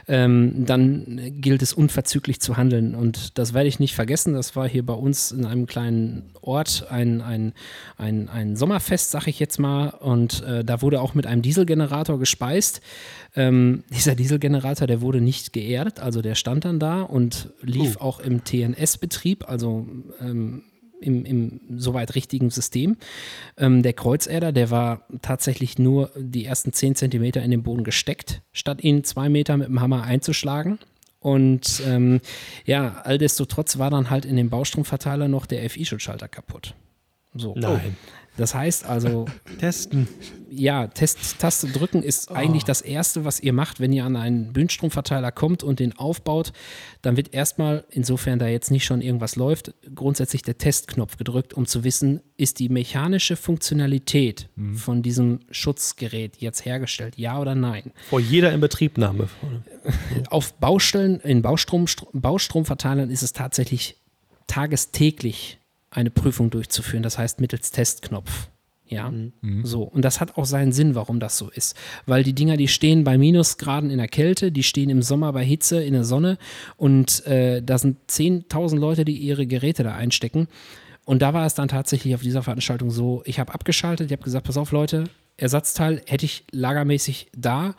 ähm, dann gilt es unverzüglich zu handeln. Und das werde ich nicht vergessen. Das war hier bei uns in einem kleinen Ort ein, ein, ein, ein Sommerfest, sag ich jetzt mal. Und äh, da wurde auch mit einem Dieselgenerator gespeist. Ähm, (laughs) dieser Dieselgenerator, der wurde nicht geerdet, also der stand dann da und lief auch im TNS-Betrieb, also ähm, im, im soweit richtigen System. Ähm, der Kreuzerder, der war tatsächlich nur die ersten 10 Zentimeter in den Boden gesteckt, statt ihn zwei Meter mit dem Hammer einzuschlagen. Und ähm, ja, alldestotrotz war dann halt in dem Baustromverteiler noch der FI-Schutzschalter kaputt. So. Nein. Das heißt also, (laughs) Testen. ja, Test-Taste drücken ist eigentlich das Erste, was ihr macht, wenn ihr an einen Bühnenstromverteiler kommt und den aufbaut. Dann wird erstmal, insofern da jetzt nicht schon irgendwas läuft, grundsätzlich der Testknopf gedrückt, um zu wissen, ist die mechanische Funktionalität von diesem Schutzgerät jetzt hergestellt, ja oder nein. Vor jeder Inbetriebnahme. (laughs) Auf Baustellen, in Baustrom, Baustromverteilern ist es tatsächlich tagestäglich eine Prüfung durchzuführen, das heißt mittels Testknopf. Ja, so. Und das hat auch seinen Sinn, warum das so ist. Weil die Dinger, die stehen bei Minusgraden in der Kälte, die stehen im Sommer bei Hitze in der Sonne und äh, da sind 10.000 Leute, die ihre Geräte da einstecken. Und da war es dann tatsächlich auf dieser Veranstaltung so, ich habe abgeschaltet, ich habe gesagt, pass auf Leute, Ersatzteil hätte ich lagermäßig da.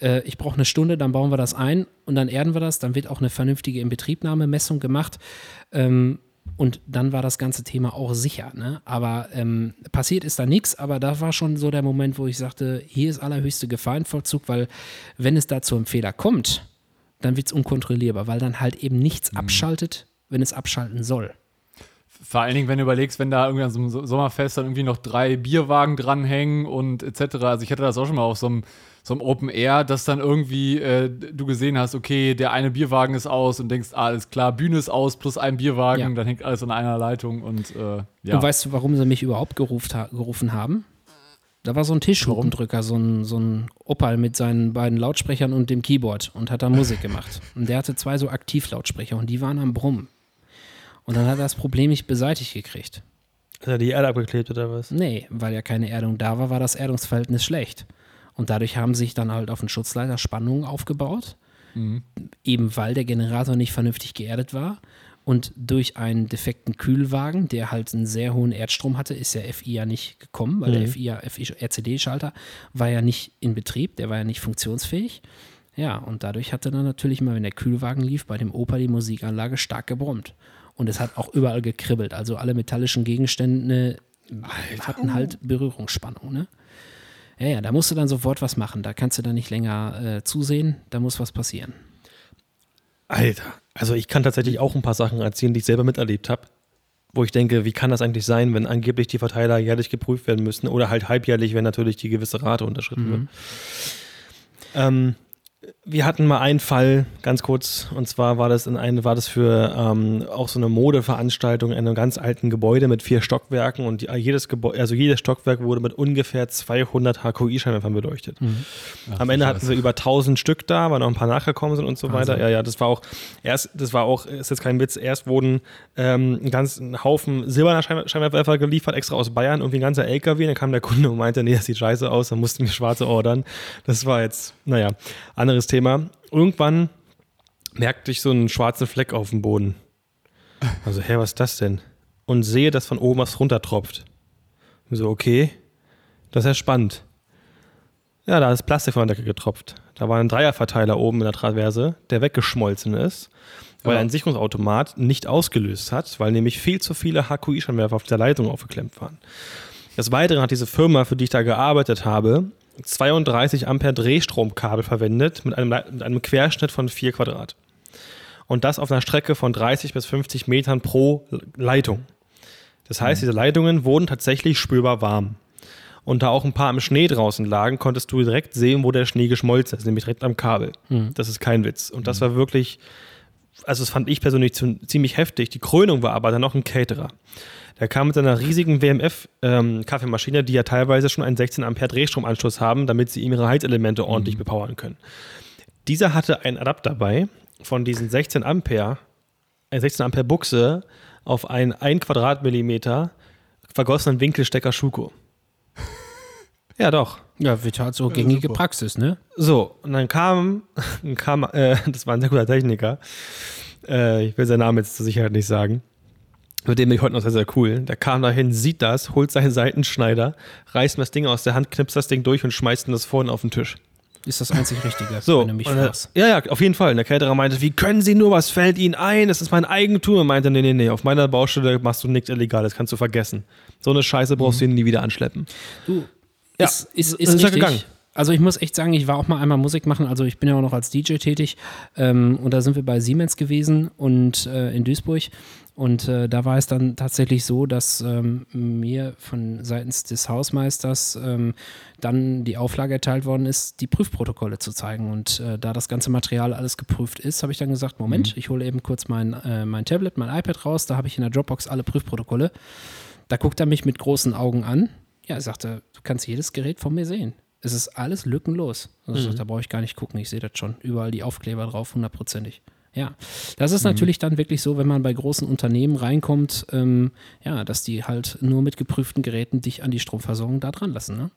Äh, ich brauche eine Stunde, dann bauen wir das ein und dann erden wir das. Dann wird auch eine vernünftige Inbetriebnahmemessung gemacht. Ähm, und dann war das ganze Thema auch sicher. Ne? Aber ähm, passiert ist da nichts, aber da war schon so der Moment, wo ich sagte, hier ist allerhöchste Gefahr im Vollzug, weil wenn es da zu einem Fehler kommt, dann wird es unkontrollierbar, weil dann halt eben nichts abschaltet, wenn es abschalten soll. Vor allen Dingen, wenn du überlegst, wenn da irgendwie an so einem So- Sommerfest dann irgendwie noch drei Bierwagen dranhängen und etc. Also ich hatte das auch schon mal auf so einem, so einem Open Air, dass dann irgendwie äh, du gesehen hast, okay, der eine Bierwagen ist aus und denkst, ah, alles klar, Bühne ist aus plus ein Bierwagen, Ja. dann hängt alles an einer Leitung und äh, ja. Und weißt du, warum sie mich überhaupt geruft ha gerufen haben? Da war so ein Tischhupendrücker, so ein, so ein Opal mit seinen beiden Lautsprechern und dem Keyboard und hat da Musik gemacht. Und der hatte zwei so Aktivlautsprecher und die waren am Brummen. Und dann hat er das Problem nicht beseitigt gekriegt. Hat er die Erde abgeklebt oder was? Nee, weil ja keine Erdung da war, war das Erdungsverhältnis schlecht. Und dadurch haben sich dann halt auf den Schutzleiter Spannungen aufgebaut, eben weil der Generator nicht vernünftig geerdet war. Und durch einen defekten Kühlwagen, der halt einen sehr hohen Erdstrom hatte, ist der FI ja nicht gekommen, weil der FI ja, FI, RCD-Schalter war ja nicht in Betrieb, der war ja nicht funktionsfähig. Ja, und dadurch hatte dann natürlich mal, wenn der Kühlwagen lief, bei dem Opa die Musikanlage stark gebrummt. Und es hat auch überall gekribbelt. Also alle metallischen Gegenstände hatten halt Berührungsspannung, ne? Ja, ja, da musst du dann sofort was machen. Da kannst du dann nicht länger äh, zusehen. Da muss was passieren. Alter. Also ich kann tatsächlich auch ein paar Sachen erzählen, die ich selber miterlebt habe. Wo ich denke, wie kann das eigentlich sein, wenn angeblich die Verteiler jährlich geprüft werden müssen oder halt halbjährlich, wenn natürlich die gewisse Rate unterschritten wird. Ähm, wir hatten mal einen Fall, ganz kurz, und zwar war das in ein, war das für ähm, auch so eine Modeveranstaltung in einem ganz alten Gebäude mit vier Stockwerken und die, jedes Gebäude, also jedes Stockwerk wurde mit ungefähr 200 HKI-Scheinwerfern beleuchtet. Am Ende hatten wir über 1000 Stück da, weil noch ein paar nachgekommen sind und so weiter. Ja, ja, das war auch erst, das war auch, ist jetzt kein Witz, erst wurden ähm, ein ganzen Haufen silberner Schein- Scheinwerfer geliefert, extra aus Bayern, irgendwie ein ganzer LKW. Dann kam der Kunde und meinte, nee, das sieht scheiße aus, dann mussten wir schwarze ordern. Das war jetzt, naja, anderes Thema. Irgendwann merkte ich so einen schwarzen Fleck auf dem Boden. Also, hä, was ist das denn? Und sehe, dass von oben was runtertropft. Und so, okay, das ist ja spannend. Ja, da ist Plastik von der Decke getropft. Da war ein Dreierverteiler oben in der Traverse, der weggeschmolzen ist, weil Ja. ein Sicherungsautomat nicht ausgelöst hat, weil nämlich viel zu viele HQI-Scheinwerfer auf der Leitung aufgeklemmt waren. Des Weiteren hat diese Firma, für die ich da gearbeitet habe, 32 Ampere Drehstromkabel verwendet mit einem, mit einem Querschnitt von 4 Quadrat. Und das auf einer Strecke von 30 bis 50 Metern pro Leitung. Das heißt, diese Leitungen wurden tatsächlich spürbar warm. Und da auch ein paar im Schnee draußen lagen, konntest du direkt sehen, wo der Schnee geschmolzen ist, nämlich direkt am Kabel. Das ist kein Witz. Und das war wirklich, also das fand ich persönlich ziemlich heftig. Die Krönung war aber dann noch ein Caterer. Der kam mit seiner riesigen WMF-Kaffeemaschine, die ja teilweise schon einen 16 Ampere Drehstromanschluss haben, damit sie ihm ihre Heizelemente ordentlich bepowern können. Dieser hatte einen Adapter dabei von diesen 16 Ampere, eine 16 Ampere Buchse auf einen 1 Quadratmillimeter vergossenen Winkelstecker Schuko. (laughs) Ja, doch. Ja, wird halt so gängige super. Praxis, ne? So, und dann kam, (laughs) kam äh, (laughs) das war ein sehr guter Techniker, äh, ich will seinen Namen jetzt zur Sicherheit nicht sagen, mit dem bin ich heute noch sehr, sehr cool. Der kam dahin, sieht das, holt seinen Seitenschneider, reißt mir das Ding aus der Hand, knipst das Ding durch und schmeißt ihn das vorne auf den Tisch. Ist das einzig Richtige, So, wenn du mich fragst. ja, ja, auf jeden Fall. Und der Caterer meinte, wie können Sie nur, was fällt Ihnen ein? Das ist mein Eigentum. Er meinte, nee, nee, nee, auf meiner Baustelle machst du nichts Illegales, kannst du vergessen. So eine Scheiße brauchst du nie wieder anschleppen. Du, Ja, ist, ist, ist, ist ja richtig. gegangen. Also ich muss echt sagen, ich war auch mal einmal Musik machen, also ich bin ja auch noch als DJ tätig ähm, und da sind wir bei Siemens gewesen und äh, in Duisburg und äh, da war es dann tatsächlich so, dass ähm, mir von seitens des Hausmeisters ähm, dann die Auflage erteilt worden ist, die Prüfprotokolle zu zeigen und äh, da das ganze Material alles geprüft ist, habe ich dann gesagt, Moment, ich hole eben kurz mein, äh, mein Tablet, mein iPad raus, da habe ich in der Dropbox alle Prüfprotokolle. Da guckt er mich mit großen Augen an. Ja, er sagte, du kannst jedes Gerät von mir sehen. Es ist alles lückenlos. Also ich sagte, da brauche ich gar nicht gucken, ich sehe das schon. Überall die Aufkleber drauf, hundertprozentig. Ja, das ist natürlich dann wirklich so, wenn man bei großen Unternehmen reinkommt, ähm, ja, dass die halt nur mit geprüften Geräten dich an die Stromversorgung da dran lassen. Ne?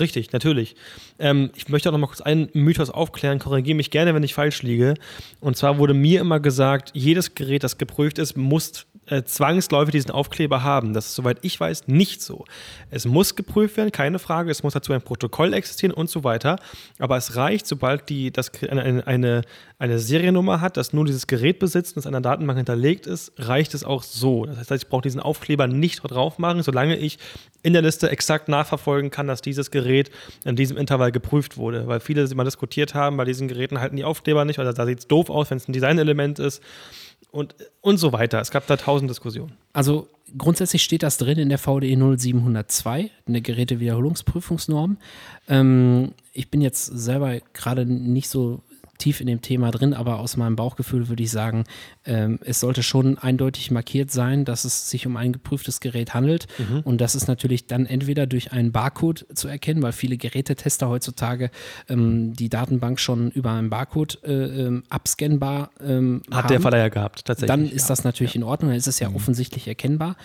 Richtig, natürlich. Ähm, ich möchte auch noch mal kurz einen Mythos aufklären. Korrigiere mich gerne, wenn ich falsch liege. Und zwar wurde mir immer gesagt, jedes Gerät, das geprüft ist, muss äh, zwangsläufig diesen Aufkleber haben. Das ist, soweit ich weiß, nicht so. Es muss geprüft werden, keine Frage. Es muss dazu ein Protokoll existieren und so weiter. Aber es reicht, sobald die, das, eine, eine, eine Seriennummer hat, das nur dieses Gerät besitzt und es in einer Datenbank hinterlegt ist, reicht es auch so. Das heißt, ich brauche diesen Aufkleber nicht drauf machen, solange ich in der Liste exakt nachverfolgen kann, dass dieses Gerät in diesem Intervall geprüft wurde. Weil viele immer diskutiert haben, bei diesen Geräten halten die Aufkleber nicht, weil da sieht es doof aus, wenn es ein Designelement ist und, und so weiter. Es gab da tausend Diskussionen. Also grundsätzlich steht das drin in der VDE 0702, in der Gerätewiederholungsprüfungsnorm. Ähm, ich bin jetzt selber gerade nicht so tief in dem Thema drin, aber aus meinem Bauchgefühl würde ich sagen, ähm, es sollte schon eindeutig markiert sein, dass es sich um ein geprüftes Gerät handelt. Und das ist natürlich dann entweder durch einen Barcode zu erkennen, weil viele Gerätetester heutzutage ähm, die Datenbank schon über einen Barcode äh, ähm, abscannbar ähm, Hat haben der Verleiher gehabt, tatsächlich. dann ist ja. das natürlich in Ordnung, dann ist es ja offensichtlich erkennbar.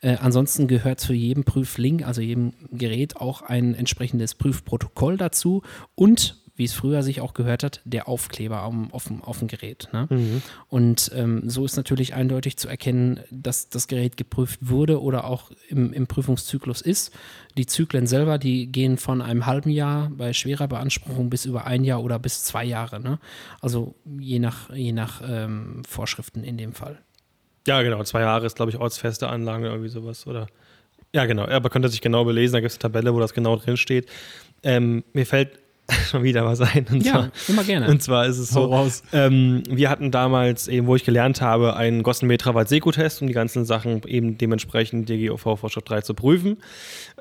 Äh, ansonsten gehört zu jedem Prüflink, also jedem Gerät, auch ein entsprechendes Prüfprotokoll dazu und wie es früher sich auch gehört hat, der Aufkleber auf, dem, auf dem Gerät. Ne? Und ähm, so ist natürlich eindeutig zu erkennen, dass das Gerät geprüft wurde oder auch im, im Prüfungszyklus ist. Die Zyklen selber, die gehen von einem halben Jahr bei schwerer Beanspruchung bis über ein Jahr oder bis zwei Jahre. Ne? Also je nach, je nach ähm, Vorschriften in dem Fall. Ja, genau. Zwei Jahre ist, glaube ich, ortsfeste Anlage oder irgendwie sowas. Oder ja, genau. Ja, aber könnte sich genau belesen. Da gibt es eine Tabelle, wo das genau drin steht. Ähm, mir fällt (laughs) schon wieder was ein. Und Ja, zwar, immer gerne. Und zwar ist es so, raus. ähm, wir hatten damals, eben, wo ich gelernt habe, einen Gossenmeter-Seko-Test, um die ganzen Sachen eben dementsprechend DGOV-Vorschrift 3 zu prüfen.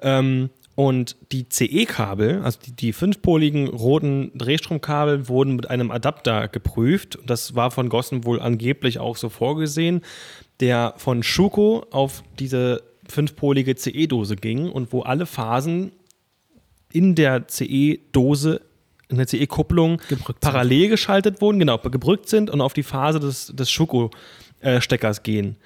Ähm, und die CE-Kabel, also die, die fünfpoligen roten Drehstromkabel, wurden mit einem Adapter geprüft. Das war von Gossen wohl angeblich auch so vorgesehen, der von Schuko auf diese fünfpolige CE-Dose ging und wo alle Phasen in der CE-Dose, in der CE-Kupplung parallel geschaltet wurden, genau, gebrückt sind und auf die Phase des, des Schuko-Steckers gehen.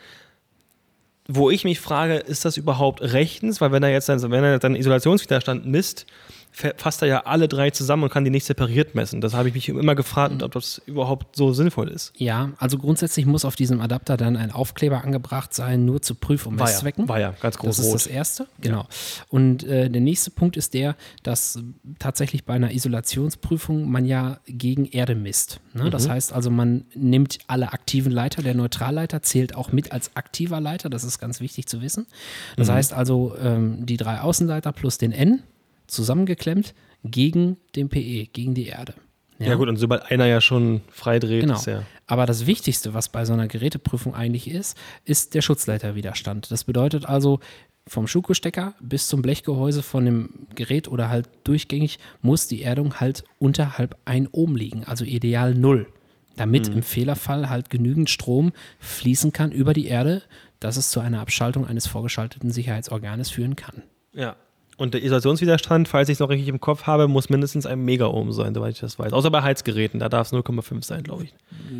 Wo ich mich frage, ist das überhaupt rechtens? Weil wenn er jetzt dann, wenn er dann Isolationswiderstand misst, fasst er ja alle drei zusammen und kann die nicht separiert messen. Das habe ich mich immer gefragt, ob das überhaupt so sinnvoll ist. Ja, also grundsätzlich muss auf diesem Adapter dann ein Aufkleber angebracht sein, nur zu Prüf- und War ja, Messzwecken. war ja ganz groß Das ist das erste, genau. Und äh, der nächste Punkt ist der, dass tatsächlich bei einer Isolationsprüfung man ja gegen Erde misst. Ne? Das Mhm. heißt also, man nimmt alle aktiven Leiter, der Neutralleiter zählt auch mit als aktiver Leiter, das ist ganz wichtig zu wissen. Das Mhm. heißt also, ähm, die drei Außenleiter plus den N zusammengeklemmt gegen den PE, gegen die Erde. Ja. gut, und sobald einer ja schon frei dreht, Genau. ist ja. Aber das Wichtigste, was bei so einer Geräteprüfung eigentlich ist, ist der Schutzleiterwiderstand. Das bedeutet also, vom Schuko-Stecker bis zum Blechgehäuse von dem Gerät oder halt durchgängig muss die Erdung halt unterhalb 1 Ohm liegen, also ideal 0. Damit im Fehlerfall halt genügend Strom fließen kann über die Erde, dass es zu einer Abschaltung eines vorgeschalteten Sicherheitsorganes führen kann. Ja. Und der Isolationswiderstand, falls ich es noch richtig im Kopf habe, muss mindestens ein Megaohm sein, soweit ich das weiß. Außer bei Heizgeräten, da darf es 0,5 sein, glaube ich.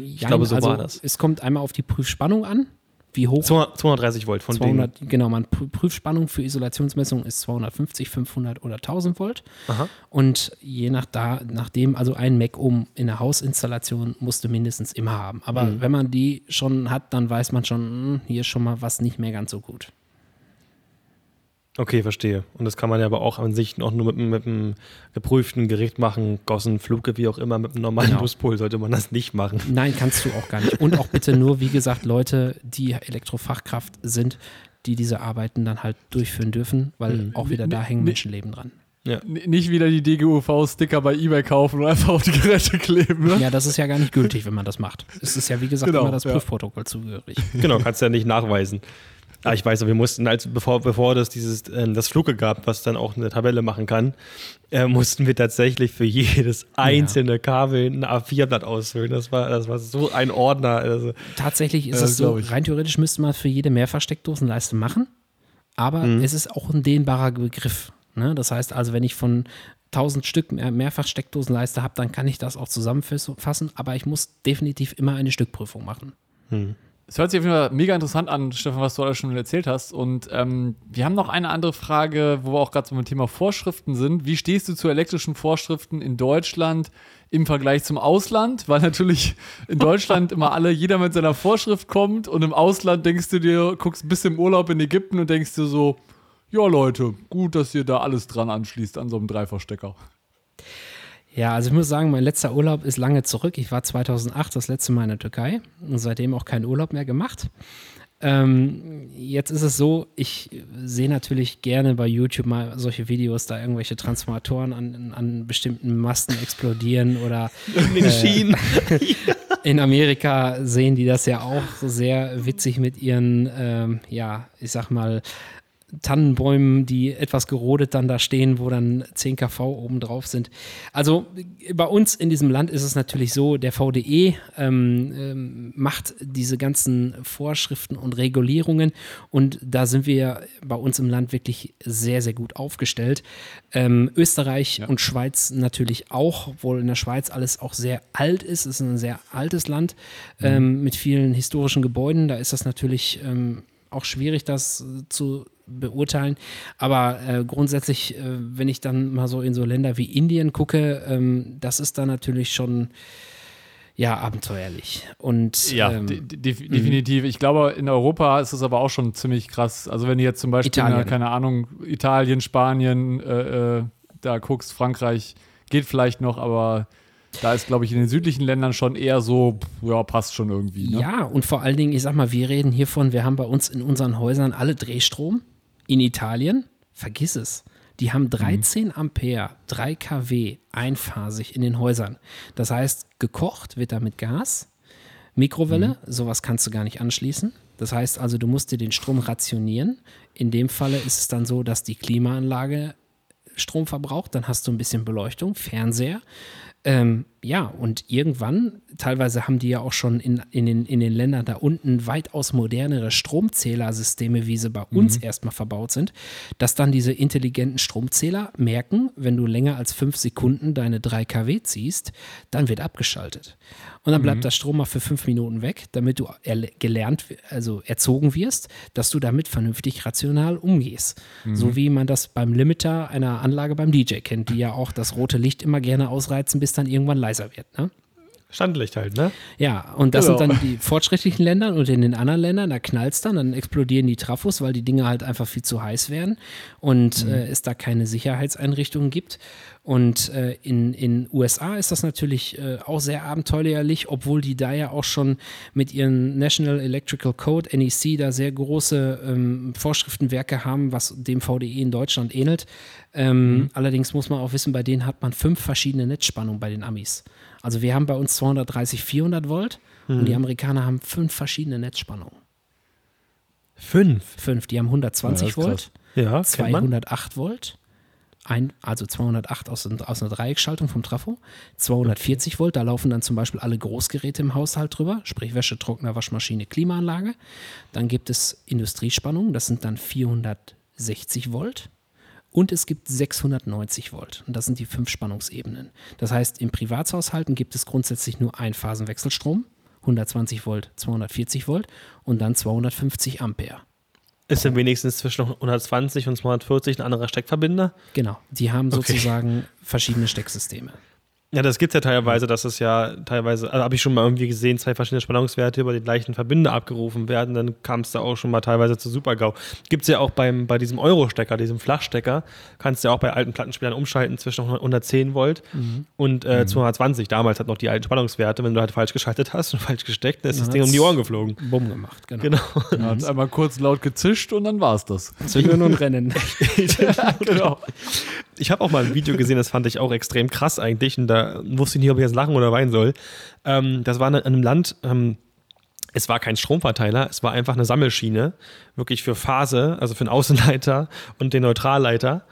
Ich glaube, so war das. Es kommt einmal auf die Prüfspannung an, wie hoch 200, 230 Volt von 200, genau, man Prü- Prüfspannung für Isolationsmessung ist 250, 500 oder 1000 Volt. Aha. Und je nach da, nachdem, also ein Mac-Ohm in der Hausinstallation musste mindestens immer haben. Aber Mhm. wenn man die schon hat, dann weiß man schon, hm, hier ist schon mal was nicht mehr ganz so gut. Okay, verstehe. Und das kann man ja aber auch an sich auch nur mit, einem- mit einem geprüften Gerät machen. Gossen, Fluke, wie auch immer, mit einem normalen Genau. Buspol sollte man das nicht machen. Nein, kannst du auch gar nicht. Und auch bitte nur, wie gesagt, Leute, die Elektrofachkraft sind, die diese Arbeiten dann halt durchführen dürfen, weil Mhm. auch wieder da hängen. Menschenleben dran. Ja. Nicht wieder die DGUV-Sticker bei eBay kaufen und einfach auf die Geräte kleben. Ne? Ja, das ist ja gar nicht gültig, wenn man das macht. Es ist ja, wie gesagt, Genau, immer das ja. Prüfprotokoll zugehörig. Genau, kannst du ja nicht nachweisen. Ah, ich weiß, wir mussten, als, bevor, bevor das dieses, ähm, das Fluke gab, was dann auch eine Tabelle machen kann, äh, mussten wir tatsächlich für (laughs) jedes einzelne Kabel ein A4-Blatt ausfüllen. Das war, das war so ein Ordner. Also, Tatsächlich ist Ja, es so, rein theoretisch müsste man für jede Mehrfachsteckdosenleiste machen, aber Mhm. es ist auch ein dehnbarer Begriff. Ne? Das heißt also, wenn ich von 1000 Stück mehr Mehrfachsteckdosenleiste habe, dann kann ich das auch zusammenfassen, aber ich muss definitiv immer eine Stückprüfung machen. Es hört sich auf jeden Fall mega interessant an, Stefan, was du alles schon erzählt hast. Und ähm, wir haben noch eine andere Frage, wo wir auch gerade beim Thema Vorschriften sind. Wie stehst du zu elektrischen Vorschriften in Deutschland im Vergleich zum Ausland? Weil natürlich in Deutschland immer alle, jeder mit seiner Vorschrift kommt und im Ausland denkst du dir, guckst ein bisschen im Urlaub in Ägypten und denkst dir so, ja Leute, gut, dass ihr da alles dran anschließt an so einem Dreifachstecker. Ja, also ich muss sagen, mein letzter Urlaub ist lange zurück. Ich war 2008 das letzte Mal in der Türkei und seitdem auch keinen Urlaub mehr gemacht. Ähm, jetzt ist es so, ich sehe natürlich gerne bei YouTube mal solche Videos, da irgendwelche Transformatoren an, an bestimmten Masten explodieren oder in den Schienen. (laughs) in Amerika sehen die das ja auch sehr witzig mit ihren, ähm, ja, ich sag mal, Tannenbäumen, die etwas gerodet dann da stehen, wo dann 10 kV oben drauf sind. Also bei uns in diesem Land ist es natürlich so, der VDE ähm, ähm, macht diese ganzen Vorschriften und Regulierungen und da sind wir bei uns im Land wirklich sehr, sehr gut aufgestellt. Ähm, Österreich und Schweiz natürlich auch, obwohl in der Schweiz alles auch sehr alt ist. Es ist ein sehr altes Land ähm, mit vielen historischen Gebäuden. Da ist das natürlich ähm, auch schwierig, das äh, zu beurteilen. Aber äh, grundsätzlich, äh, wenn ich dann mal so in so Länder wie Indien gucke, ähm, das ist dann natürlich schon ja abenteuerlich. Und ähm, de de definitiv. Ich glaube, in Europa ist es aber auch schon ziemlich krass. Also wenn du jetzt zum Beispiel, na, keine Ahnung, Italien, Spanien, äh, äh, da guckst, Frankreich geht vielleicht noch, aber da ist, glaube ich, in den südlichen Ländern schon eher so, ja, passt schon irgendwie. Ne? Ja, und vor allen Dingen, ich sag mal, wir reden hiervon, wir haben bei uns in unseren Häusern alle Drehstrom. In Italien, vergiss es. Die haben 13 Ampere, 3 kW einphasig in den Häusern. Das heißt, gekocht wird da mit Gas, Mikrowelle, sowas kannst du gar nicht anschließen. Das heißt also, du musst dir den Strom rationieren. In dem Falle ist es dann so, dass die Klimaanlage Strom verbraucht, dann hast du ein bisschen Beleuchtung, Fernseher. Ähm, ja, und irgendwann, teilweise haben die ja auch schon in, in, den, in den Ländern da unten weitaus modernere Stromzählersysteme, wie sie bei uns erstmal verbaut sind, dass dann diese intelligenten Stromzähler merken, wenn du länger als fünf Sekunden deine 3 kW ziehst, dann wird abgeschaltet. Und dann bleibt der Strom mal für fünf Minuten weg, damit du gelernt, also erzogen wirst, dass du damit vernünftig rational umgehst. So wie man das beim Limiter einer Anlage beim DJ kennt, die ja auch das rote Licht immer gerne ausreizen, bis dann irgendwann leiser wird. Ne? Standlicht halt, ne? Ja, und das Genau. sind dann die fortschrittlichen Länder und in den anderen Ländern, da knallt es dann, dann explodieren die Trafos, weil die Dinge halt einfach viel zu heiß werden und äh, es da keine Sicherheitseinrichtungen gibt. Und äh, in in USA ist das natürlich äh, auch sehr abenteuerlich, obwohl die da ja auch schon mit ihren National Electrical Code, NEC, da sehr große ähm, Vorschriftenwerke haben, was dem VDE in Deutschland ähnelt. Ähm, Allerdings muss man auch wissen, bei denen hat man fünf verschiedene Netzspannungen bei den Amis. Also wir haben bei uns 230, 400 Volt und die Amerikaner haben fünf verschiedene Netzspannungen. Fünf. Fünf, die haben 120 Ja, Volt, Ja, kennt man. 208 Volt, ein, also 208 aus, aus einer Dreieckschaltung vom Trafo, 240 Volt, da laufen dann zum Beispiel alle Großgeräte im Haushalt drüber, sprich Wäsche, Trockner, Waschmaschine, Klimaanlage. Dann gibt es Industriespannungen, das sind dann 460 Volt. Und es gibt 690 Volt. Und das sind die fünf Spannungsebenen. Das heißt, im Privatshaushalten gibt es grundsätzlich nur Einphasenwechselstrom, 120 Volt, 240 Volt und dann 250 Ampere. Ist denn wenigstens zwischen 120 und 240 ein anderer Steckverbinder? Genau, die haben Okay. sozusagen verschiedene Stecksysteme. Ja, das gibt es ja teilweise, dass es ja teilweise, also habe ich schon mal irgendwie gesehen, zwei verschiedene Spannungswerte über die gleichen Verbinder abgerufen werden. Dann kam es da auch schon mal teilweise zu Super-GAU. Gibt es ja auch beim, bei diesem Euro-Stecker, diesem Flachstecker, kannst du ja auch bei alten Plattenspielern umschalten zwischen 110 Volt und äh, 220. Damals hat noch die alten Spannungswerte. Wenn du halt falsch geschaltet hast und (laughs) falsch gesteckt, dann ist das Dann Ding um die Ohren geflogen. Bumm gemacht, genau. Genau. Er hat einmal kurz laut gezischt und dann war es das. Zünden und rennen. (laughs) (laughs) genau. Ich habe auch mal ein Video gesehen, das fand ich auch extrem krass eigentlich. Und da wusste ich nicht, ob ich jetzt lachen oder weinen soll. Ähm, das war in einem Land, ähm, es war kein Stromverteiler, es war einfach eine Sammelschiene, wirklich für Phase, also für den Außenleiter und den Neutralleiter.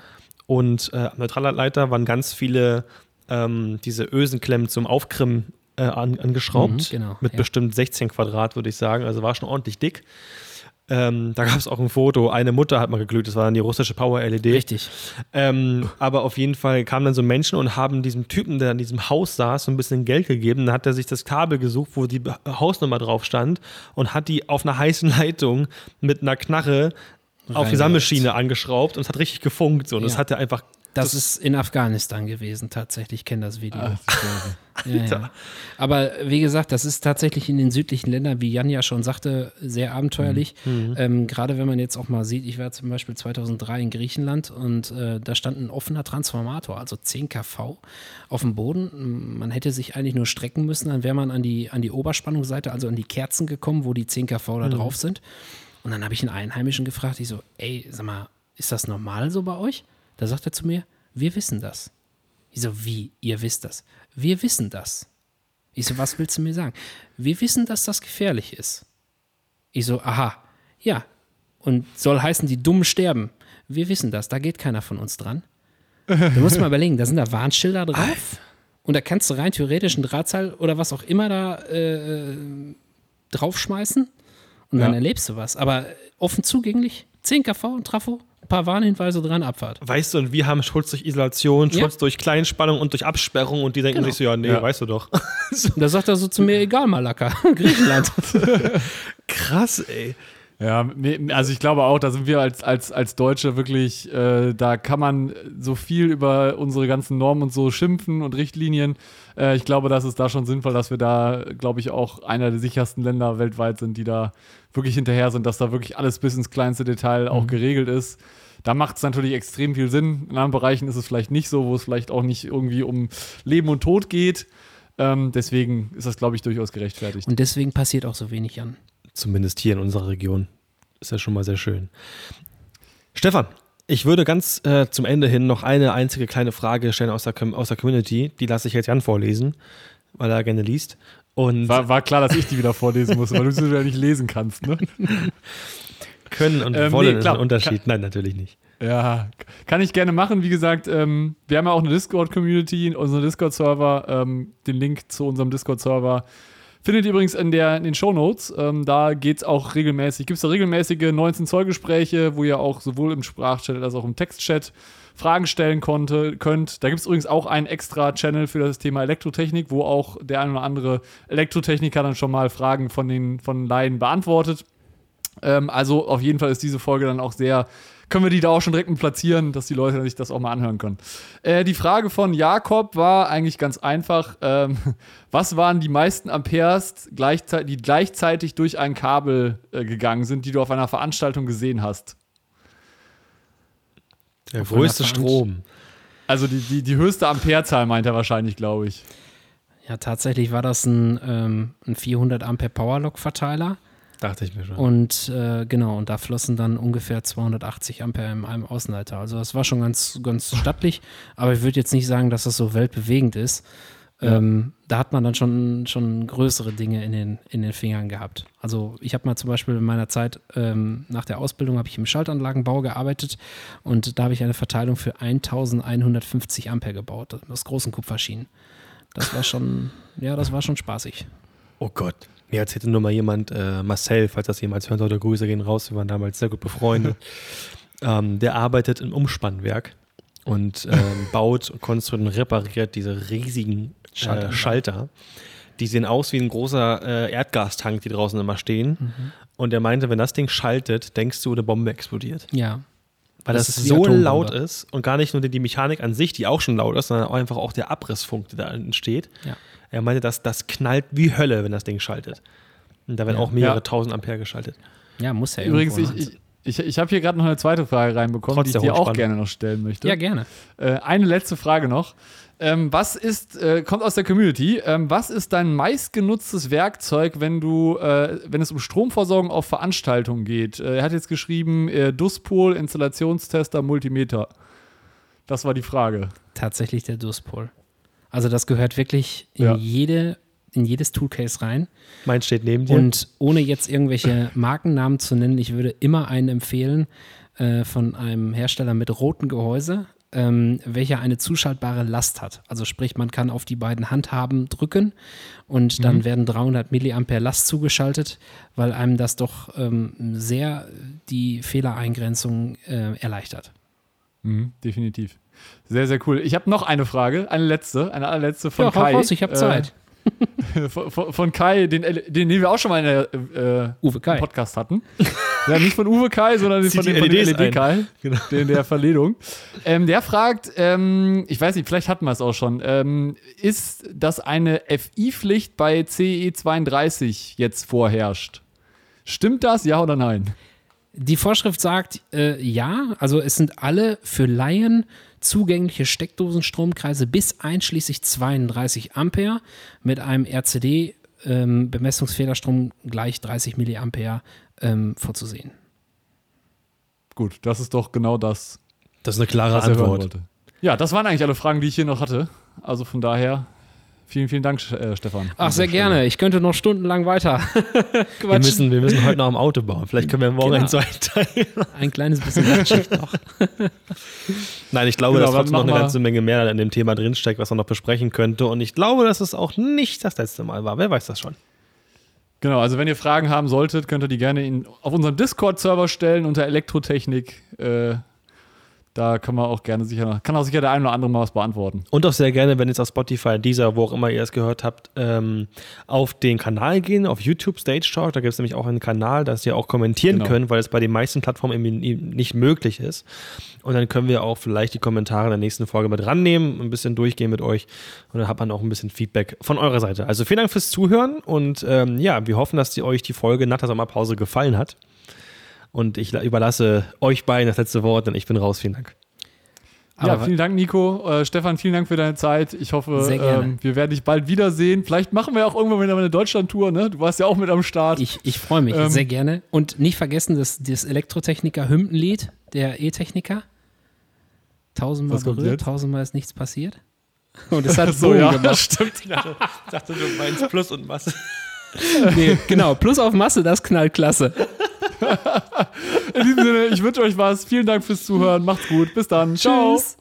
Und äh, am Neutralleiter waren ganz viele ähm, diese Ösenklemmen zum Aufkrimmen äh, an, angeschraubt. Mhm, genau, mit ja. bestimmt 16 Quadrat, würde ich sagen. Also war schon ordentlich dick. Ähm, da gab es auch ein Foto. Eine Mutter hat mal geglüht, das war dann die russische Power-LED. Richtig. Ähm, aber auf jeden Fall kamen dann so Menschen und haben diesem Typen, der in diesem Haus saß, so ein bisschen Geld gegeben. Dann hat er sich das Kabel gesucht, wo die Be- Hausnummer drauf stand und hat die auf einer heißen (laughs) Leitung mit einer Knarre auf die. Sammelschiene angeschraubt und es hat richtig gefunkt. So. Und das Ja. hat er einfach. Das, ist in Afghanistan gewesen, tatsächlich. Ich kenne das Video. Ah, (laughs) Ja, ja. Aber wie gesagt, das ist tatsächlich in den südlichen Ländern, wie Jan ja schon sagte, sehr abenteuerlich. Ähm, Gerade wenn man jetzt auch mal sieht, ich war zum Beispiel 2003 in Griechenland und äh, da stand ein offener Transformator, also 10 kV, auf dem Boden. Man hätte sich eigentlich nur strecken müssen, dann wäre man an die, an die Oberspannungsseite, also an die Kerzen gekommen, wo die 10 kV da drauf sind. Und dann habe ich einen Einheimischen gefragt, ich so, ey, sag mal, ist das normal so bei euch? Da sagt er zu mir, wir wissen das. Ich so, wie? Ihr wisst das? Wir wissen das. Ich so, was willst du mir sagen? Wir wissen, dass das gefährlich ist. Ich so, aha, ja. Und soll heißen, die Dummen sterben. Wir wissen das, da geht keiner von uns dran. (laughs) Du musst mal überlegen, da sind da Warnschilder drauf. Und da kannst du rein theoretisch ein Drahtseil oder was auch immer da äh, draufschmeißen. Und dann Ja. erlebst du was. Aber offen zugänglich, 10 kV und Trafo, paar Warnhinweise dran, Abfahrt. Weißt du, und wir haben Schutz durch Isolation, Ja. Schutz durch Kleinspannung und durch Absperrung und die denken Genau. sich so, ja, nee, Ja. weißt du doch. Da sagt er so zu mir, egal, Malaka, (laughs) Griechenland. (laughs) Krass, ey. Ja, also ich glaube auch, da sind wir als, als, als Deutsche wirklich, äh, da kann man so viel über unsere ganzen Normen und so schimpfen und Richtlinien. Äh, ich glaube, das ist da schon sinnvoll, dass wir da, glaube ich, auch einer der sichersten Länder weltweit sind, die da wirklich hinterher sind, dass da wirklich alles bis ins kleinste Detail auch geregelt ist. Da macht es natürlich extrem viel Sinn. In anderen Bereichen ist es vielleicht nicht so, wo es vielleicht auch nicht irgendwie um Leben und Tod geht. Ähm, deswegen ist das, glaube ich, durchaus gerechtfertigt. Und deswegen passiert auch so wenig an. Zumindest hier in unserer Region. Ist ja schon mal sehr schön. Stefan, ich würde ganz äh, zum Ende hin noch eine einzige kleine Frage stellen aus der, aus der Community. Die lasse ich jetzt Jan vorlesen, weil er gerne liest. Und War, war klar, dass ich die wieder vorlesen muss, weil du sie ja nicht lesen kannst, ne? (laughs) können und Ähm, wollen nee, ist klar. ein Unterschied. Nein, natürlich nicht. Ja, kann ich gerne machen. Wie gesagt, ähm, wir haben ja auch eine Discord-Community, unseren Discord-Server. Ähm, den Link zu unserem Discord-Server Findet ihr übrigens in, der, in den Shownotes. Ähm, da geht es auch regelmäßig, gibt es da regelmäßige 19 Zoll-Gespräche, wo ihr auch sowohl im Sprachchat als auch im Textchat Fragen stellen konnte, könnt. Da gibt es übrigens auch einen extra Channel für das Thema Elektrotechnik, wo auch der ein oder andere Elektrotechniker dann schon mal Fragen von den von Laien beantwortet. Ähm, also auf jeden Fall ist diese Folge dann auch sehr können wir die da auch schon direkt platzieren, dass die Leute sich das auch mal anhören können. Äh, die Frage von Jakob war eigentlich ganz einfach. Ähm, (laughs) was waren die meisten Amperes, gleichzeitig, die gleichzeitig durch ein Kabel äh, gegangen sind, die du auf einer Veranstaltung gesehen hast? Der größte Strom. Also die, die, die höchste Amperezahl meint er wahrscheinlich, glaube ich. Ja, tatsächlich war das ein, ähm, ein 400 Ampere Powerlock-Verteiler. Dachte ich mir schon. Und äh, genau, und da flossen dann ungefähr 280 Ampere in einem Außenleiter. Also das war schon ganz, ganz (laughs) stattlich, aber ich würde jetzt nicht sagen, dass das so weltbewegend ist. Ja. Ähm, da hat man dann schon, schon größere Dinge in den, in den Fingern gehabt. Also ich habe mal zum Beispiel in meiner Zeit ähm, nach der Ausbildung habe ich im Schaltanlagenbau gearbeitet und da habe ich eine Verteilung für 1150 Ampere gebaut, aus großen Kupferschienen. Das war schon, ja, das war schon spaßig. Oh Gott. Mir erzählte nur mal jemand, äh, Marcel, falls das jemals hört, oder Grüße gehen raus, wir waren damals sehr gut befreundet. (laughs) ähm, der arbeitet im Umspannwerk und ähm, baut, konstruiert und repariert diese riesigen äh, Schalter. Die sehen aus wie ein großer äh, Erdgastank, die draußen immer stehen. Mhm. Und er meinte, wenn das Ding schaltet, denkst du, eine Bombe explodiert. Ja. Weil das, das so laut ist und gar nicht nur die Mechanik an sich, die auch schon laut ist, sondern auch einfach auch der Abrissfunk, der da entsteht. Ja. Er meinte, dass das knallt wie Hölle, wenn das Ding schaltet. Und da werden ja. auch mehrere ja. tausend Ampere geschaltet. Ja, muss ja Übrigens, ich, ich, ich, ich habe hier gerade noch eine zweite Frage reinbekommen, Trotz die ich dir auch gerne noch stellen möchte. Ja, gerne. Äh, eine letzte Frage noch. Ähm, was ist, äh, kommt aus der Community, ähm, was ist dein meistgenutztes Werkzeug, wenn du, äh, wenn es um Stromversorgung auf Veranstaltungen geht? Äh, er hat jetzt geschrieben, äh, Duspol, Installationstester, Multimeter. Das war die Frage. Tatsächlich der Duspol. Also das gehört wirklich in ja. jede in jedes Toolcase rein. Mein steht neben dir. Und ohne jetzt irgendwelche Markennamen zu nennen, ich würde immer einen empfehlen äh, von einem Hersteller mit rotem Gehäuse, ähm, welcher eine zuschaltbare Last hat. Also sprich, man kann auf die beiden Handhaben drücken und dann mhm. werden 300 Milliampere Last zugeschaltet, weil einem das doch ähm, sehr die Fehlereingrenzung äh, erleichtert. Mhm, definitiv. Sehr, sehr cool. Ich habe noch eine Frage, eine letzte, eine allerletzte von ja, Kai. Raus, ich habe Zeit. (laughs) Von, von, Kai, den, den, den wir auch schon mal in der äh, Uwe Kai. Podcast hatten. ja, nicht von Uwe Kai, sondern von, den, von LED e Kai, genau. den der Verledung. Ähm, der fragt, ähm, ich weiß nicht, vielleicht hatten wir es auch schon, ähm, ist, dass eine FI-Pflicht bei CE 32 jetzt vorherrscht? Stimmt das, ja oder nein? Die Vorschrift sagt äh, ja, also es sind alle für Laien zugängliche Steckdosenstromkreise bis einschließlich 32 Ampere mit einem RCD ähm, Bemessungsfehlerstrom gleich 30 Milliampere ähm, vorzusehen. Gut, das ist doch genau das. Das ist eine klare Antwort. Ja, das waren eigentlich alle Fragen, die ich hier noch hatte. Also von daher Vielen, vielen Dank, äh, Stefan. Ach, sehr gerne. Ich könnte noch stundenlang weiter. (laughs) wir, müssen, wir müssen heute noch am Auto bauen. Vielleicht können wir morgen genau. in zwei Teilen. Ein kleines bisschen noch. (laughs) Nein, ich glaube, genau, dass trotzdem noch eine ganze Menge mehr in dem Thema drinsteckt, was man noch besprechen könnte. Und ich glaube, dass es auch nicht das letzte Mal war. Wer weiß das schon? Genau, also wenn ihr Fragen haben solltet, könnt ihr die gerne in, auf unseren Discord-Server stellen unter Elektrotechnik. Äh, da kann man auch gerne sicher, kann auch sicher der eine oder andere mal was beantworten. Und auch sehr gerne, wenn jetzt auf Spotify, dieser, wo auch immer ihr es gehört habt, ähm, auf den Kanal gehen, auf YouTube Stage Talk. Da gibt es nämlich auch einen Kanal, dass ihr auch kommentieren genau. könnt, weil es bei den meisten Plattformen eben nicht möglich ist. Und dann können wir auch vielleicht die Kommentare in der nächsten Folge mit rannehmen, ein bisschen durchgehen mit euch. Und dann hat man auch ein bisschen Feedback von eurer Seite. Also vielen Dank fürs Zuhören und ähm, ja, wir hoffen, dass die euch die Folge nach der Sommerpause gefallen hat. Und ich überlasse euch beiden das letzte Wort, denn ich bin raus. Vielen Dank. Ja, vielen Dank, Nico. Äh, Stefan, vielen Dank für deine Zeit. Ich hoffe, ähm, wir werden dich bald wiedersehen. Vielleicht machen wir auch irgendwann wieder eine Deutschland-Tour, ne? Du warst ja auch mit am Start. Ich, ich freue mich ähm, sehr gerne. Und nicht vergessen, das, das Elektrotechniker-Hymnenlied, der E-Techniker. Tausendmal berührt, tausendmal ist nichts passiert. (laughs) Und es hat so ja, gemacht. (laughs) Stimmt. (laughs) Ich dachte, du meinst Plus und Masse. nee, genau. Plus auf Masse, das knallt klasse. In diesem Sinne, ich wünsche euch was. Vielen Dank fürs Zuhören. Macht's gut. Bis dann. Ciao. Tschüss.